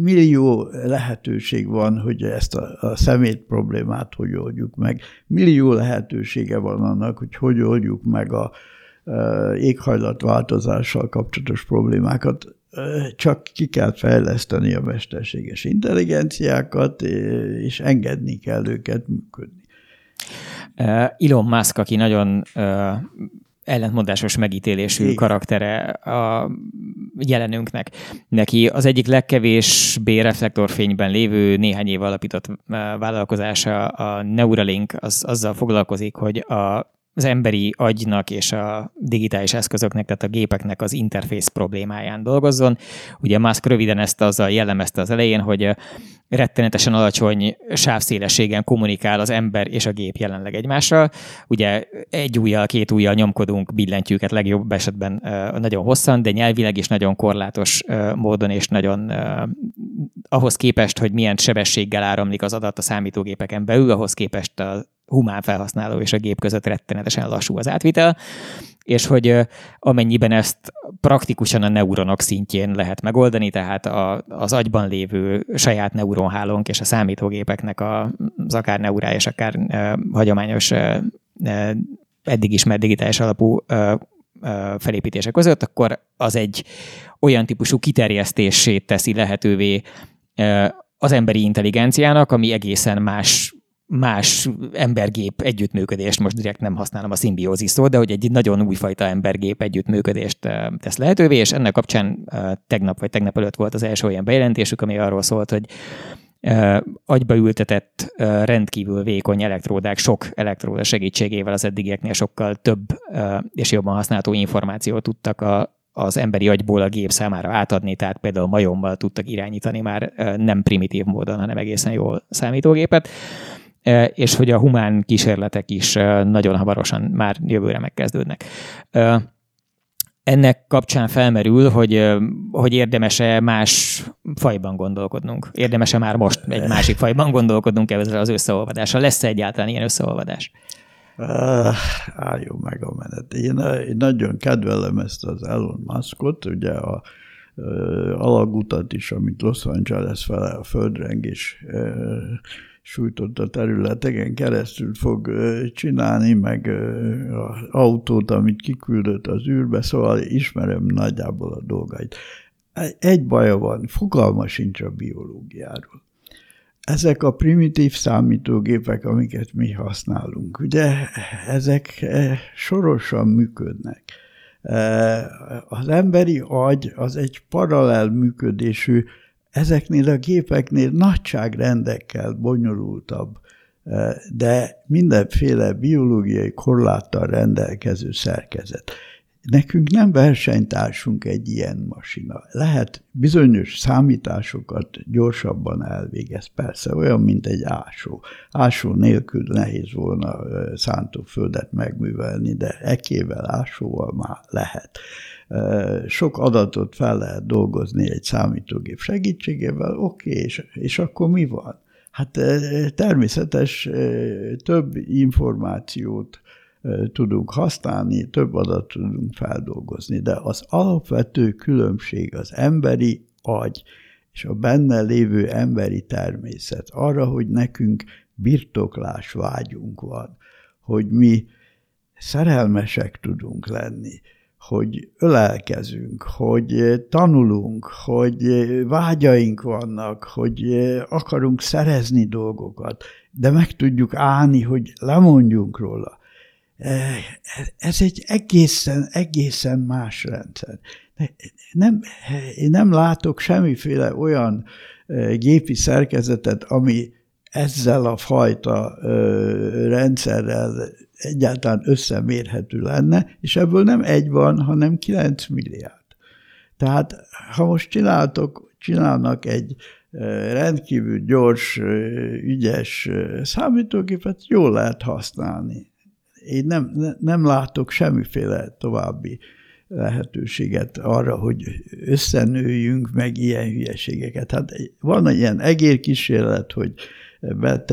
millió lehetőség van, hogy ezt a, a szemét problémát hogy oldjuk meg. Millió lehetősége van annak, hogy hogy oldjuk meg a, a e, éghajlatváltozással kapcsolatos problémákat. E, csak ki kell fejleszteni a mesterséges intelligenciákat, és engedni kell őket működni. Elon Musk, aki nagyon ellentmondásos megítélésű Igen. karaktere a jelenünknek. Neki az egyik legkevésbé reflektorfényben lévő néhány év alapított eh, vállalkozása, a Neuralink, az azzal foglalkozik, hogy a az emberi agynak és a digitális eszközöknek, tehát a gépeknek az interfész problémáján dolgozzon. Ugye Musk röviden ezt azzal jellemezte az elején, hogy rettenetesen alacsony sávszélességen kommunikál az ember és a gép jelenleg egymással. Ugye egy ujjal, két ujjal nyomkodunk billentyűket legjobb esetben nagyon hosszan, de nyelvileg is nagyon korlátos módon és nagyon ahhoz képest, hogy milyen sebességgel áramlik az adat a számítógépeken belül, ahhoz képest a humán felhasználó és a gép között rettenetesen lassú az átvitel, és hogy amennyiben ezt praktikusan a neuronok szintjén lehet megoldani, tehát a, az agyban lévő saját neuronhálónk és a számítógépeknek a, az akár neurája és akár e, hagyományos e, eddig ismert digitális alapú e, felépítése között, akkor az egy olyan típusú kiterjesztését teszi lehetővé az emberi intelligenciának, ami egészen más más embergép együttműködést, most direkt nem használom a szimbiózis szót, de hogy egy nagyon újfajta embergép együttműködést tesz lehetővé, és ennek kapcsán tegnap vagy tegnap előtt volt az első olyan bejelentésük, ami arról szólt, hogy agyba ültetett rendkívül vékony elektródák sok elektróda segítségével az eddigieknél sokkal több és jobban használható információt tudtak a, az emberi agyból a gép számára átadni, tehát például majommal tudtak irányítani már nem primitív módon, hanem egészen jól számítógépet és hogy a humán kísérletek is nagyon hamarosan már jövőre megkezdődnek. Ennek kapcsán felmerül, hogy, hogy érdemes-e más fajban gondolkodnunk? Érdemes-e már most egy másik fajban gondolkodnunk ezzel az összeolvadással? Lesz-e egyáltalán ilyen összeolvadás? Uh, meg a menet. Én, én nagyon kedvelem ezt az Elon Muskot, ugye a alagutat is, amit Los Angeles fele a földrengés sújtotta területeken keresztül fog csinálni, meg az autót, amit kiküldött az űrbe, szóval ismerem nagyjából a dolgait. Egy baja van, fogalma sincs a biológiáról. Ezek a primitív számítógépek, amiket mi használunk, ugye ezek sorosan működnek. Az emberi agy az egy paralel működésű ezeknél a gépeknél nagyságrendekkel bonyolultabb, eh, de mindenféle biológiai korláttal rendelkező szerkezet. Nekünk nem versenytársunk egy ilyen masina. Lehet bizonyos számításokat gyorsabban elvégez, persze, olyan, mint egy ásó. Ásó nélkül nehéz volna szántóföldet megművelni, de ekével, ásóval már lehet sok adatot fel lehet dolgozni egy számítógép segítségével, oké, okay, és, és akkor mi van? Hát természetes több információt tudunk használni, több adatot tudunk feldolgozni, de az alapvető különbség az emberi agy és a benne lévő emberi természet arra, hogy nekünk birtoklás vágyunk van, hogy mi szerelmesek tudunk lenni, hogy ölelkezünk, hogy tanulunk, hogy vágyaink vannak, hogy akarunk szerezni dolgokat, de meg tudjuk állni, hogy lemondjunk róla. Ez egy egészen, egészen más rendszer. Nem, én nem látok semmiféle olyan gépi szerkezetet, ami ezzel a fajta rendszerrel egyáltalán összemérhető lenne, és ebből nem egy van, hanem 9 milliárd. Tehát ha most csináltok, csinálnak egy rendkívül gyors, ügyes számítógépet, jól lehet használni. Én nem, nem látok semmiféle további lehetőséget arra, hogy összenőjünk meg ilyen hülyeségeket. Hát van egy ilyen egérkísérlet, hogy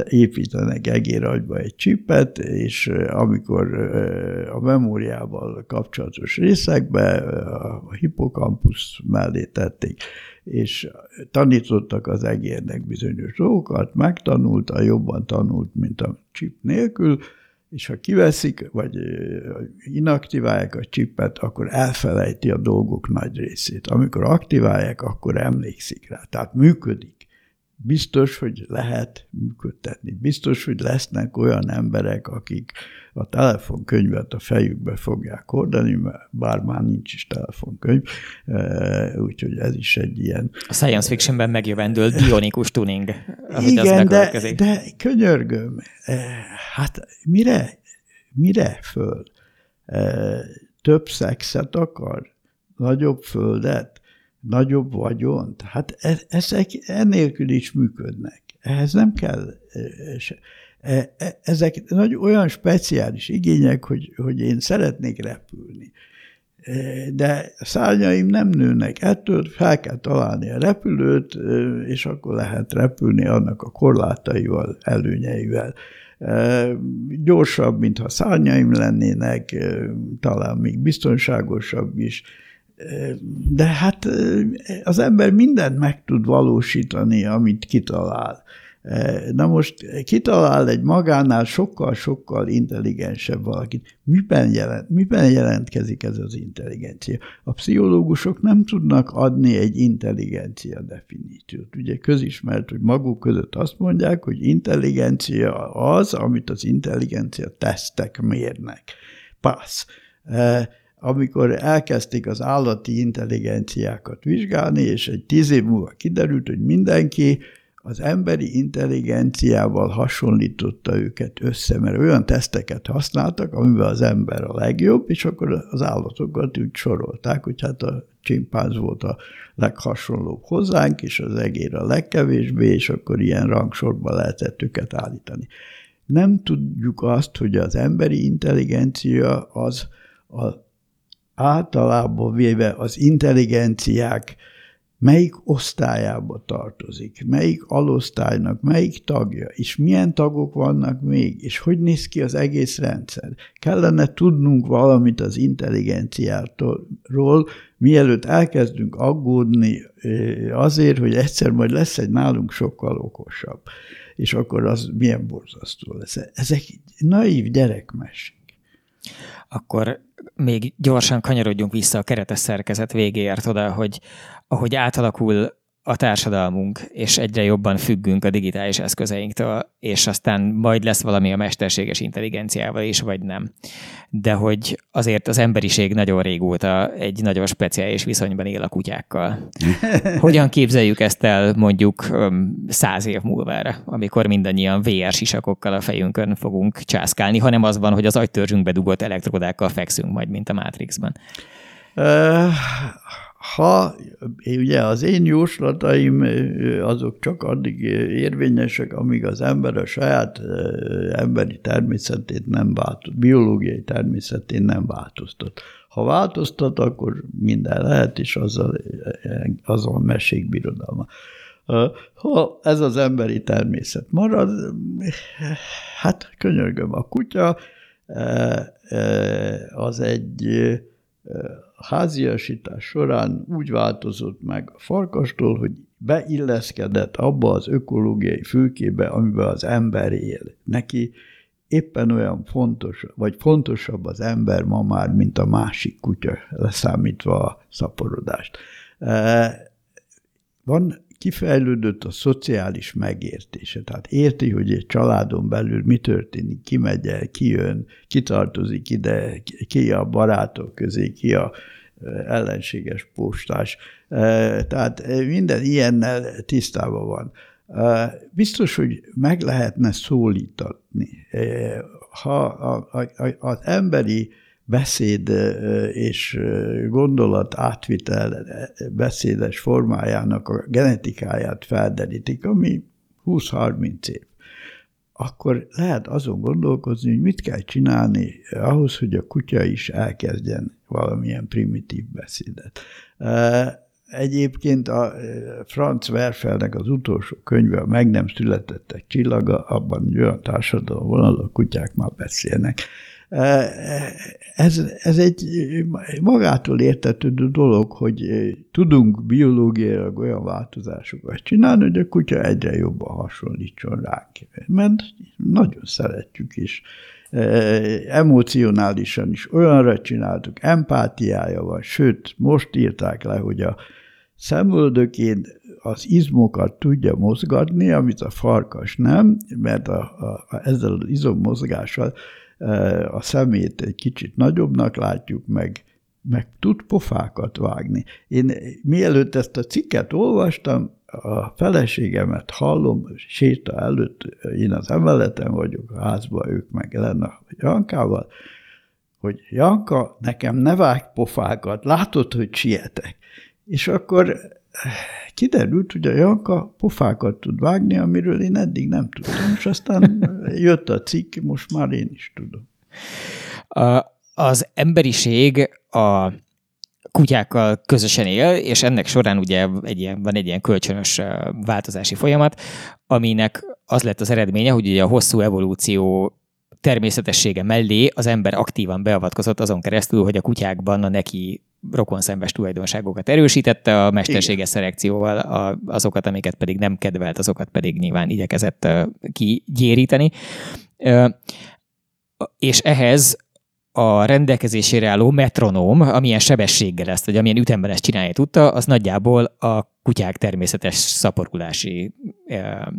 építenek egéragyba egy csipet, és amikor a memóriával kapcsolatos részekbe a hipokampusz mellé tették, és tanítottak az egérnek bizonyos dolgokat, megtanulta, jobban tanult, mint a csip nélkül, és ha kiveszik, vagy inaktiválják a csipet, akkor elfelejti a dolgok nagy részét. Amikor aktiválják, akkor emlékszik rá. Tehát működik biztos, hogy lehet működtetni. Biztos, hogy lesznek olyan emberek, akik a telefonkönyvet a fejükbe fogják hordani, bár már nincs is telefonkönyv, e, úgyhogy ez is egy ilyen... A science fictionben megjövendőlt bionikus tuning, Igen, de, de könyörgöm, e, hát mire, mire föl? E, több szexet akar? Nagyobb földet? nagyobb vagyont. Hát ezek ennélkül is működnek. Ehhez nem kell ezek nagy, olyan speciális igények, hogy, hogy én szeretnék repülni. De szárnyaim nem nőnek. Ettől fel kell találni a repülőt, és akkor lehet repülni annak a korlátaival, előnyeivel. Gyorsabb, mintha szárnyaim lennének, talán még biztonságosabb is. De hát az ember mindent meg tud valósítani, amit kitalál. Na most kitalál egy magánál sokkal-sokkal intelligensebb valakit. Miben, jelent, miben jelentkezik ez az intelligencia? A pszichológusok nem tudnak adni egy intelligencia definíciót. Ugye közismert, hogy maguk között azt mondják, hogy intelligencia az, amit az intelligencia tesztek mérnek. Passz amikor elkezdték az állati intelligenciákat vizsgálni, és egy tíz év múlva kiderült, hogy mindenki az emberi intelligenciával hasonlította őket össze, mert olyan teszteket használtak, amiben az ember a legjobb, és akkor az állatokat úgy sorolták, hogy hát a csimpánz volt a leghasonlóbb hozzánk, és az egér a legkevésbé, és akkor ilyen rangsorba lehetett őket állítani. Nem tudjuk azt, hogy az emberi intelligencia az a, általában véve az intelligenciák melyik osztályába tartozik, melyik alosztálynak, melyik tagja, és milyen tagok vannak még, és hogy néz ki az egész rendszer. Kellene tudnunk valamit az intelligenciától, mielőtt elkezdünk aggódni azért, hogy egyszer majd lesz egy nálunk sokkal okosabb. És akkor az milyen borzasztó lesz. Ezek naív gyerekmesék. Akkor még gyorsan kanyarodjunk vissza a keretes szerkezet végéért oda, hogy ahogy átalakul a társadalmunk, és egyre jobban függünk a digitális eszközeinktől, és aztán majd lesz valami a mesterséges intelligenciával is, vagy nem. De hogy azért az emberiség nagyon régóta egy nagyon speciális viszonyban él a kutyákkal. Hogyan képzeljük ezt el mondjuk száz év múlvára, amikor mindannyian VR sisakokkal a fejünkön fogunk császkálni, hanem az van, hogy az agytörzsünkbe dugott elektrodákkal fekszünk majd, mint a Matrixban. Uh ha ugye az én jóslataim azok csak addig érvényesek, amíg az ember a saját emberi természetét nem változt, biológiai természetén nem változtat. Ha változtat, akkor minden lehet, és azzal, azzal mesék birodalma. Ha ez az emberi természet marad, hát könyörgöm, a kutya az egy háziasítás során úgy változott meg a farkastól, hogy beilleszkedett abba az ökológiai fülkébe, amiben az ember él. Neki éppen olyan fontos, vagy fontosabb az ember ma már, mint a másik kutya, leszámítva a szaporodást. E, van, kifejlődött a szociális megértése, tehát érti, hogy egy családon belül mi történik, ki megy el, ki jön, ki tartozik ide, ki a barátok közé, ki a ellenséges postás. Tehát minden ilyennel tisztában van. Biztos, hogy meg lehetne szólítani. Ha az emberi beszéd és gondolat átvitel beszédes formájának a genetikáját felderítik, ami 20-30 év akkor lehet azon gondolkozni, hogy mit kell csinálni ahhoz, hogy a kutya is elkezdjen valamilyen primitív beszédet. Egyébként a Franz Werfelnek az utolsó könyve, a Meg nem születettek csillaga, abban egy olyan társadalom van, a kutyák már beszélnek. Ez, ez egy magától értetődő dolog, hogy tudunk biológiailag olyan változásokat csinálni, hogy a kutya egyre jobban hasonlítson ránk. Mert nagyon szeretjük is. Emocionálisan is olyanra csináltuk, empátiája van, sőt, most írták le, hogy a szemöldökén az izmokat tudja mozgatni, amit a farkas nem, mert a, a, a, ezzel az izommozgással a szemét egy kicsit nagyobbnak látjuk, meg, meg tud pofákat vágni. Én mielőtt ezt a cikket olvastam, a feleségemet hallom, séta előtt, én az emeleten vagyok, a házban, ők meg lenne a Jankával, hogy Janka, nekem ne vág pofákat, látod, hogy sietek. És akkor kiderült, hogy a Janka pofákat tud vágni, amiről én eddig nem tudtam, és aztán jött a cikk, most már én is tudom. A, az emberiség a kutyákkal közösen él, és ennek során ugye egy ilyen, van egy ilyen kölcsönös változási folyamat, aminek az lett az eredménye, hogy ugye a hosszú evolúció természetessége mellé az ember aktívan beavatkozott azon keresztül, hogy a kutyákban a neki rokonszembes tulajdonságokat erősítette, a mesterséges szelekcióval a, azokat, amiket pedig nem kedvelt, azokat pedig nyilván igyekezett kigyéríteni. És ehhez a rendelkezésére álló metronóm, amilyen sebességgel ezt, vagy amilyen ütemben ezt csinálni tudta, az nagyjából a kutyák természetes szaporulási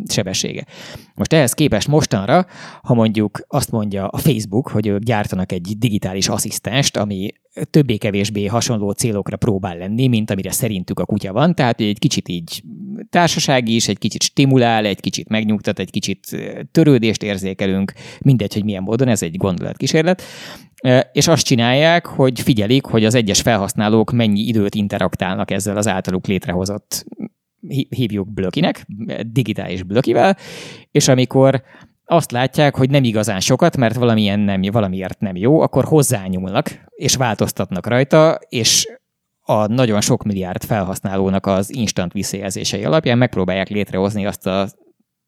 sebessége. Most ehhez képest mostanra, ha mondjuk azt mondja a Facebook, hogy ők gyártanak egy digitális asszisztenst, ami többé-kevésbé hasonló célokra próbál lenni, mint amire szerintük a kutya van, tehát egy kicsit így társasági is, egy kicsit stimulál, egy kicsit megnyugtat, egy kicsit törődést érzékelünk, mindegy, hogy milyen módon, ez egy gondolatkísérlet, és azt csinálják, hogy figyelik, hogy az egyes felhasználók mennyi időt interaktálnak ezzel az általuk létrehozott hívjuk blökinek, digitális blökivel, és amikor azt látják, hogy nem igazán sokat, mert valamilyen nem, valamiért nem jó, akkor hozzányúlnak, és változtatnak rajta, és a nagyon sok milliárd felhasználónak az instant visszajelzései alapján megpróbálják létrehozni azt a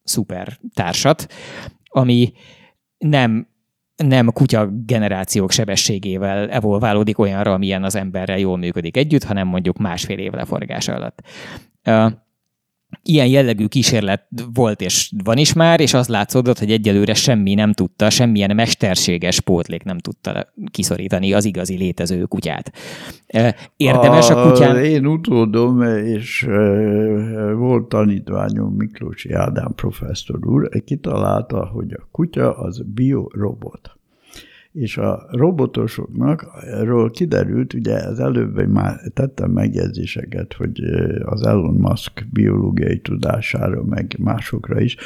szuper társat, ami nem nem kutya generációk sebességével evolválódik olyanra, amilyen az emberrel jól működik együtt, hanem mondjuk másfél év leforgása alatt ilyen jellegű kísérlet volt és van is már, és az látszódott, hogy egyelőre semmi nem tudta, semmilyen mesterséges pótlék nem tudta kiszorítani az igazi létező kutyát. Érdemes a, a kutyán... Én utódom, és volt tanítványom Miklósi Ádám professzor úr, kitalálta, hogy a kutya az biorobot és a robotosoknak erről kiderült, ugye az előbb már tettem megjegyzéseket, hogy az Elon Musk biológiai tudására, meg másokra is,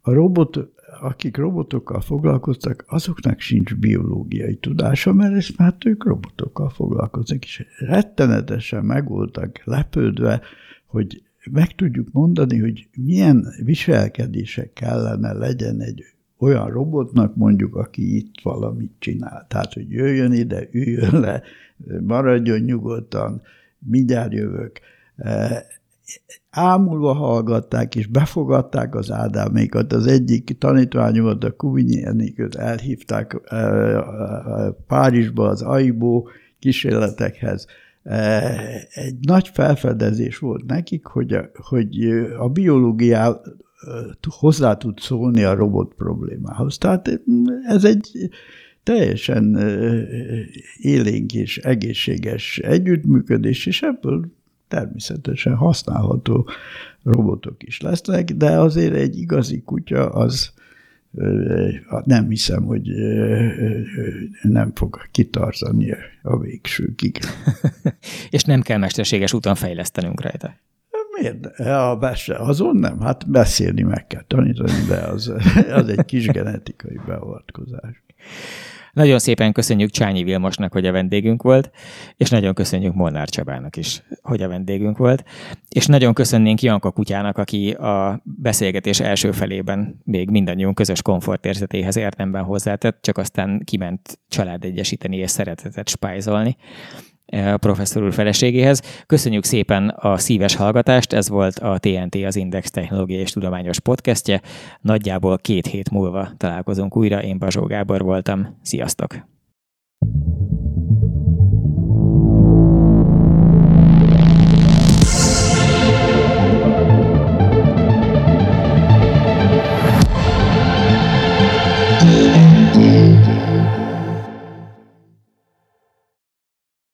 a robot, akik robotokkal foglalkoztak, azoknak sincs biológiai tudása, mert ezt már ők robotokkal foglalkoznak, és rettenetesen meg voltak lepődve, hogy meg tudjuk mondani, hogy milyen viselkedések kellene legyen egy olyan robotnak mondjuk, aki itt valamit csinál. Tehát, hogy jöjjön ide, üljön le, maradjon nyugodtan, mindjárt jövök. E, ámulva hallgatták, és befogadták az Ádámékat. Az egyik tanítványomat, a Kuvinyi Enikőt elhívták e, e, Párizsba az AIBO kísérletekhez. Egy nagy felfedezés volt nekik, hogy a, hogy a biológiá hozzá tud szólni a robot problémához. Tehát ez egy teljesen élénk és egészséges együttműködés, és ebből természetesen használható robotok is lesznek, de azért egy igazi kutya az nem hiszem, hogy nem fog kitarzani a végsőkig. és nem kell mesterséges úton fejlesztenünk rajta. Miért? Ja, besse, azon nem. Hát beszélni meg kell tanítani, de az, az egy kis genetikai beavatkozás. Nagyon szépen köszönjük Csányi Vilmosnak, hogy a vendégünk volt, és nagyon köszönjük Molnár Csabának is, hogy a vendégünk volt, és nagyon köszönnénk Janka Kutyának, aki a beszélgetés első felében még mindannyiunk közös komfortérzetéhez értemben hozzátett, csak aztán kiment családegyesíteni és szeretetet spájzolni a professzor úr feleségéhez. Köszönjük szépen a szíves hallgatást, ez volt a TNT, az Index Technológiai és Tudományos podcastje. Nagyjából két hét múlva találkozunk újra, én Bazsó Gábor voltam. Sziasztok!